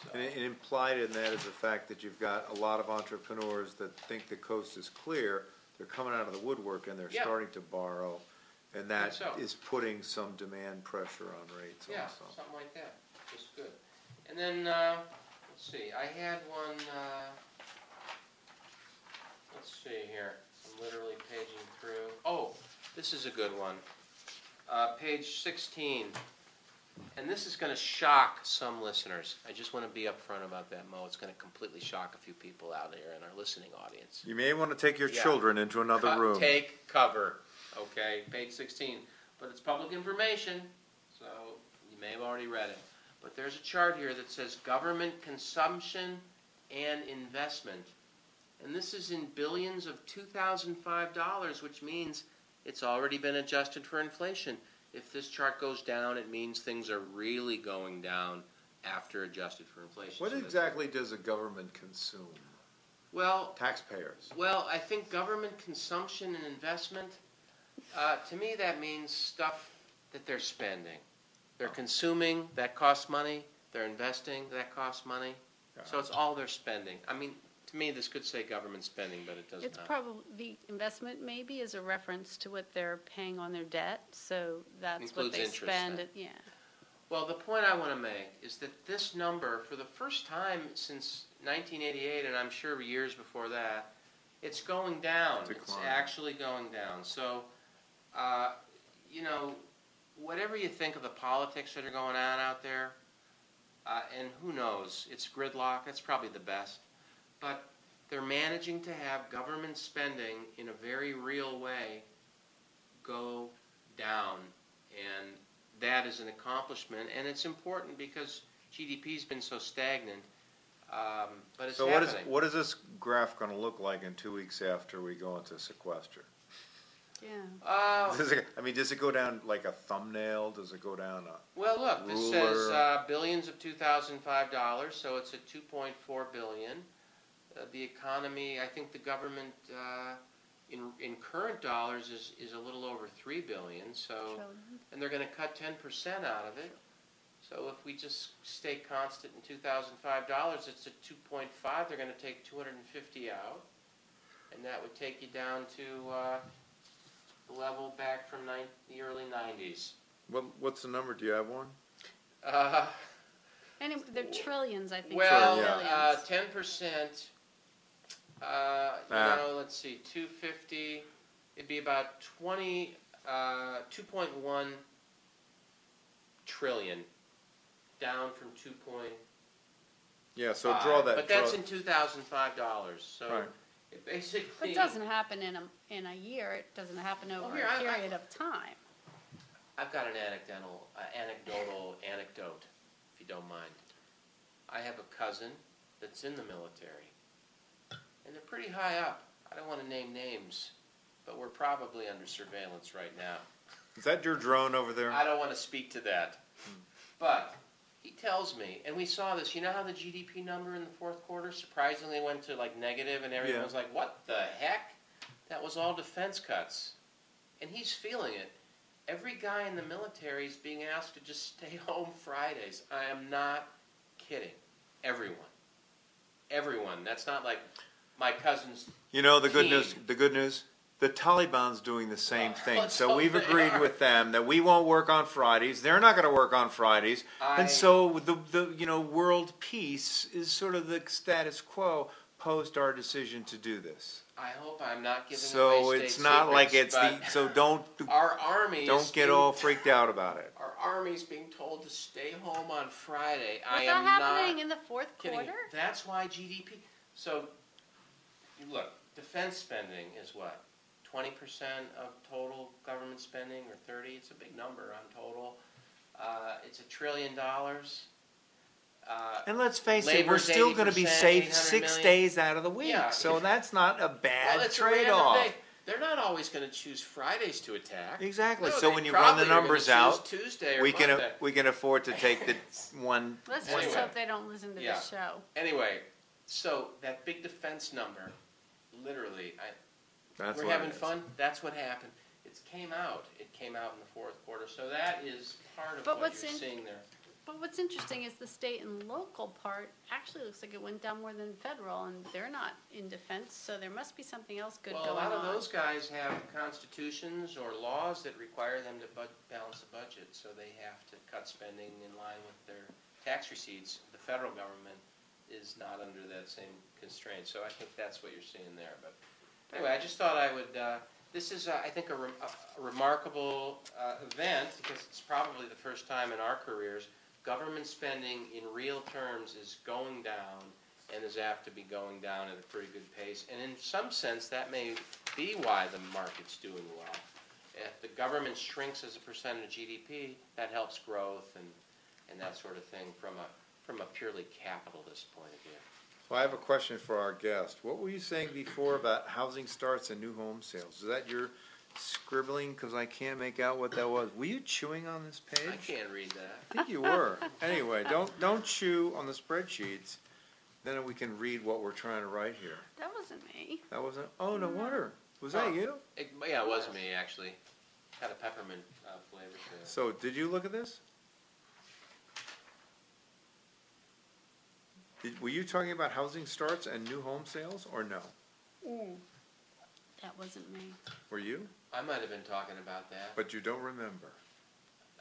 So- And and implied in that is the fact that you've got a lot of entrepreneurs that think the coast is clear. They're coming out of the woodwork and they're Yeah. starting to borrow. And that so. is putting some demand pressure on rates Yeah, also. something like that, just good. And then, uh, let's see, I had one, uh, let's see here, I'm literally paging through. Oh, this is a good one. Uh, page sixteen, and this is gonna shock some listeners. I just wanna be upfront about that, Mo. It's gonna completely shock a few people out there in our listening audience. You may want to take your Yeah. children into another Cut- room. Take cover, okay, page sixteen, but it's public information, so you may have already read it. But there's a chart here that says government consumption and investment. And this is in billions of two thousand five dollars, which means it's already been adjusted for inflation. If this chart goes down, it means things are really going down after adjusted for inflation. What So exactly does a government consume? Well, Taxpayers. Well, I think government consumption and investment, uh, to me, that means stuff that they're spending. They're consuming, that costs money, they're investing, that costs money. So it's all they're spending. I mean, to me, this could say government spending, but it does It's not. probably, the investment maybe is a reference to what they're paying on their debt, so that's what Includes they interest spend, then. it- yeah. Well, the point I want to make is that this number, for the first time since 1988, and I'm sure years before that, it's going down. It's Decline. actually going down. So, uh, you know, whatever you think of the politics that are going on out there, uh, and who knows, it's gridlock. That's probably the best. But they're managing to have government spending in a very real way go down. And that is an accomplishment, and it's important because GDP's been so stagnant, um, but it's So what is, happening. what is this graph gonna look like in two weeks after we go into sequester? Yeah. Uh, Does it, I mean, does it go down like a thumbnail? Does it go down a? well, look, this says uh, billions of two thousand five dollars, so it's at two point four billion. Uh, the economy, I think the government uh, in in current dollars is is a little over three billion. So. Trillion. and they're gonna cut ten percent out of it. So if we just stay constant in two thousand five dollars, it's at two point five, they're gonna take two hundred and fifty out. And that would take you down to, uh, the level back from nine, the early nineties. What, what's the number? Do you have one? Uh, And it- they're trillions, I think. well, not uh, ten percent, uh, you Ah. know, let's see, two fifty, it'd be about twenty, uh, two point one trillion, down from two point Yeah, so draw that. But that's in two thousand five dollars, so Right. it basically. But it doesn't happen in a, in a year, it doesn't happen over here, a I- I- period of time. I've got an anecdotal, uh, anecdotal anecdote, if you don't mind. I have a cousin that's in the military, and they're pretty high up. I don't want to name names, but we're probably under surveillance right now. Is that your drone over there? I don't want to speak to that. But he tells me, and we saw this, you know how the GDP number in the fourth quarter surprisingly went to like negative and everyone Yeah. was like, what the heck? That was all defense cuts. And he's feeling it. Every guy in the military is being asked to just stay home Fridays. I am not kidding. Everyone. Everyone. That's not like my cousin's You know, the good news, the good news, the Taliban's doing the same Well, thing. So we've agreed are. with them that we won't work on Fridays. They're not gonna work on Fridays. I- And so the, the, you know, world peace is sort of the status quo post our decision to do this. I hope I'm not giving So away it's state not like secrets, it's the, but so don't, our army don't get being all freaked out about it. Our army's being told to stay home on Friday. I Was am that happening not in the fourth kidding. quarter? That's why GDP. So, you look, defense spending is what? 20% of total government spending, or 30? It's a big number on total. Uh, it's a trillion dollars. Uh, And let's face it, we're still gonna be 80%, safe 800 six million. days out of the week. Yeah. So that's not a bad it's a random trade-off. day. They're not always going to choose Fridays to attack. Exactly. No, So when you run the numbers out, Tuesday or we can, Monday. we can afford to take the one. Let's Anyway. just hope they don't listen to Yeah. this show. Anyway, so that big defense number, literally, I, That's we're having fun. That's what happened. It came out. It came out in the fourth quarter. So that is part of But what what's you're in- seeing there. But what's interesting is the state and local part actually looks like it went down more than federal, and they're not in defense, so there must be something else good going on. well, going a lot of on. those guys have constitutions or laws that require them to bud- balance the budget, so they have to cut spending in line with their tax receipts. The federal government is not under that same constraint, so I think that's what you're seeing there. But anyway, I just thought I would. Uh, this is, uh, I think, a, rem- a remarkable uh, event because it's probably the first time in our careers government spending in real terms is going down and is apt to be going down at a pretty good pace. And in some sense, that may be why the market's doing well. If the government shrinks as a percent of GDP, that helps growth and, and that sort of thing from a, from a purely capitalist point of view. Well, I have a question for our guest. What were you saying before about housing starts and new home sales? Is that your scribbling? Because I can't make out what that was. Were you chewing on this page? I can't read that. I think you were. Anyway, don't, don't chew on the spreadsheets. Then we can read what we're trying to write here. That wasn't me. That wasn't, oh, no No. wonder. Was Oh. that you? It, yeah, it was me, actually. Got a peppermint uh, flavor to it. So, did you look at this? Did, were you talking about housing starts and new home sales, or no? That wasn't me. Were you? I might have been talking about that. But you don't remember.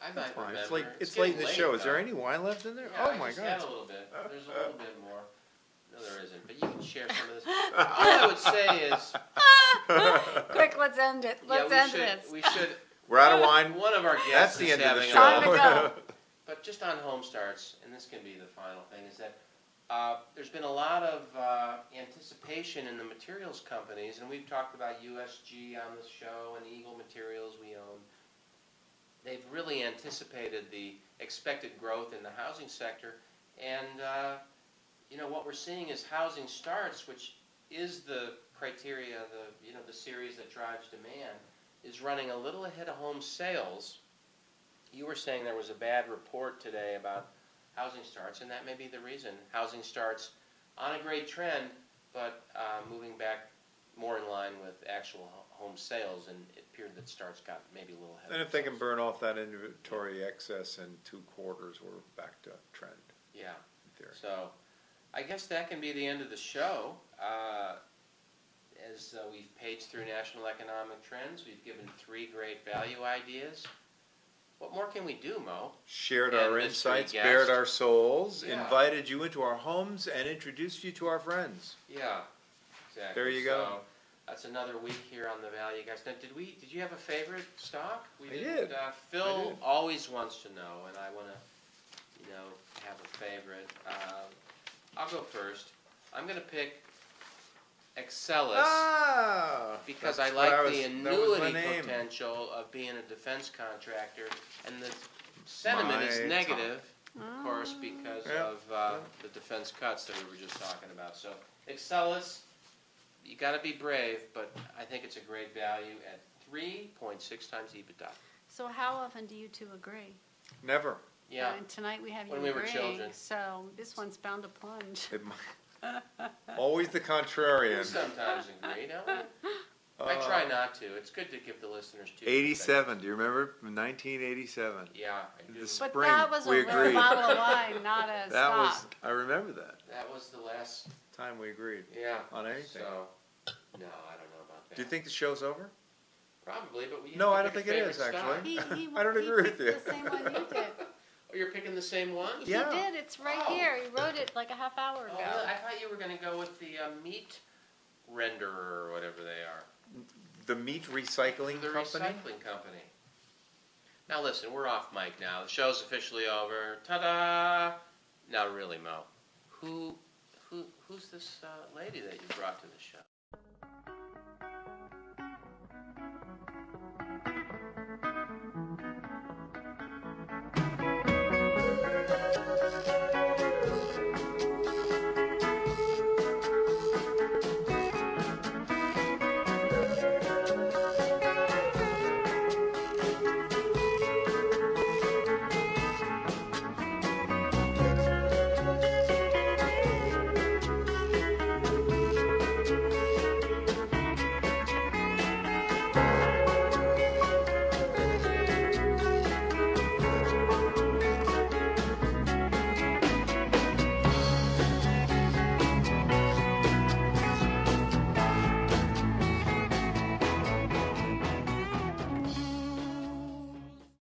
I might Fine, remember. It's late, it's getting late in the show. Is there though. any wine left in there? Yeah, Oh I my just had a god. little bit. There's a little bit more. No, there isn't. But you can share some of this. All I would say is, Quick, let's end it. Let's we end should. this. We should. We're out of wine. One of our That's guests the is end of the having. show. Time to go. But just on home starts, and this can be the final thing, is that uh, there's been a lot of uh, anticipation in the materials companies, and we've talked about USG on the show and Eagle Materials we own. They've really anticipated the expected growth in the housing sector, and uh, you know what we're seeing is housing starts, which is the criteria, the you know the series that drives demand, is running a little ahead of home sales. You were saying there was a bad report today about housing starts, and that may be the reason. Housing starts on a great trend, but uh, moving back more in line with actual home sales, and it appeared that starts got maybe a little ahead. And if they can burn off that inventory excess in two quarters, we're back to trend Yeah, so I guess that can be the end of the show. Uh, as uh, we've paged through national economic trends, we've given three great value ideas. What more can we do, Mo? Shared And our insights, bared our souls, Yeah. invited you into our homes, and introduced you to our friends. Yeah, exactly. There you go. That's another week here on the Value Guys. Now, did we? Did you have a favorite stock? We I did. Uh, Phil did. always wants to know, and I want to, you know, have a favorite. Uh, I'll go first. I'm going to pick Exelis Ah! because I what like was- the that was my annuity potential of being a defense contractor, and the sentiment My is top. negative, of course, because Yeah. of uh, the defense cuts that we were just talking about. So Exelis, you got to be brave, but I think it's a great value at 3.6 times EBITDA. So how often do you two agree? Never. Yeah, And tonight we have you When we were agreeing, children. so this one's bound to plunge. It might- Always the we contrarian. sometimes agree, don't we? I Uh, try not to. It's good to give the listeners two. 87. Do you remember? 1987. Yeah, I do. The But spring. that was a we real agreed. bottle of wine, not a That was. I remember that That was the last. time we agreed Yeah. on anything. So, no, I don't know about that. Do you think the show's over? Probably, but we. No, I don't think it is, stock. actually. He, he, I don't he agree with you. The same one you did. Oh, you're picking the same one? Yeah. He did. It's right Oh. here. He wrote it like a half hour Oh, ago. really? I thought you were going to go with the uh, meat renderer or whatever they are. The meat recycling the company. recycling company. Now listen, we're off mic now. The show's officially over. Ta-da! Now really, Mo, who, who, who's this uh, lady that you brought to the show?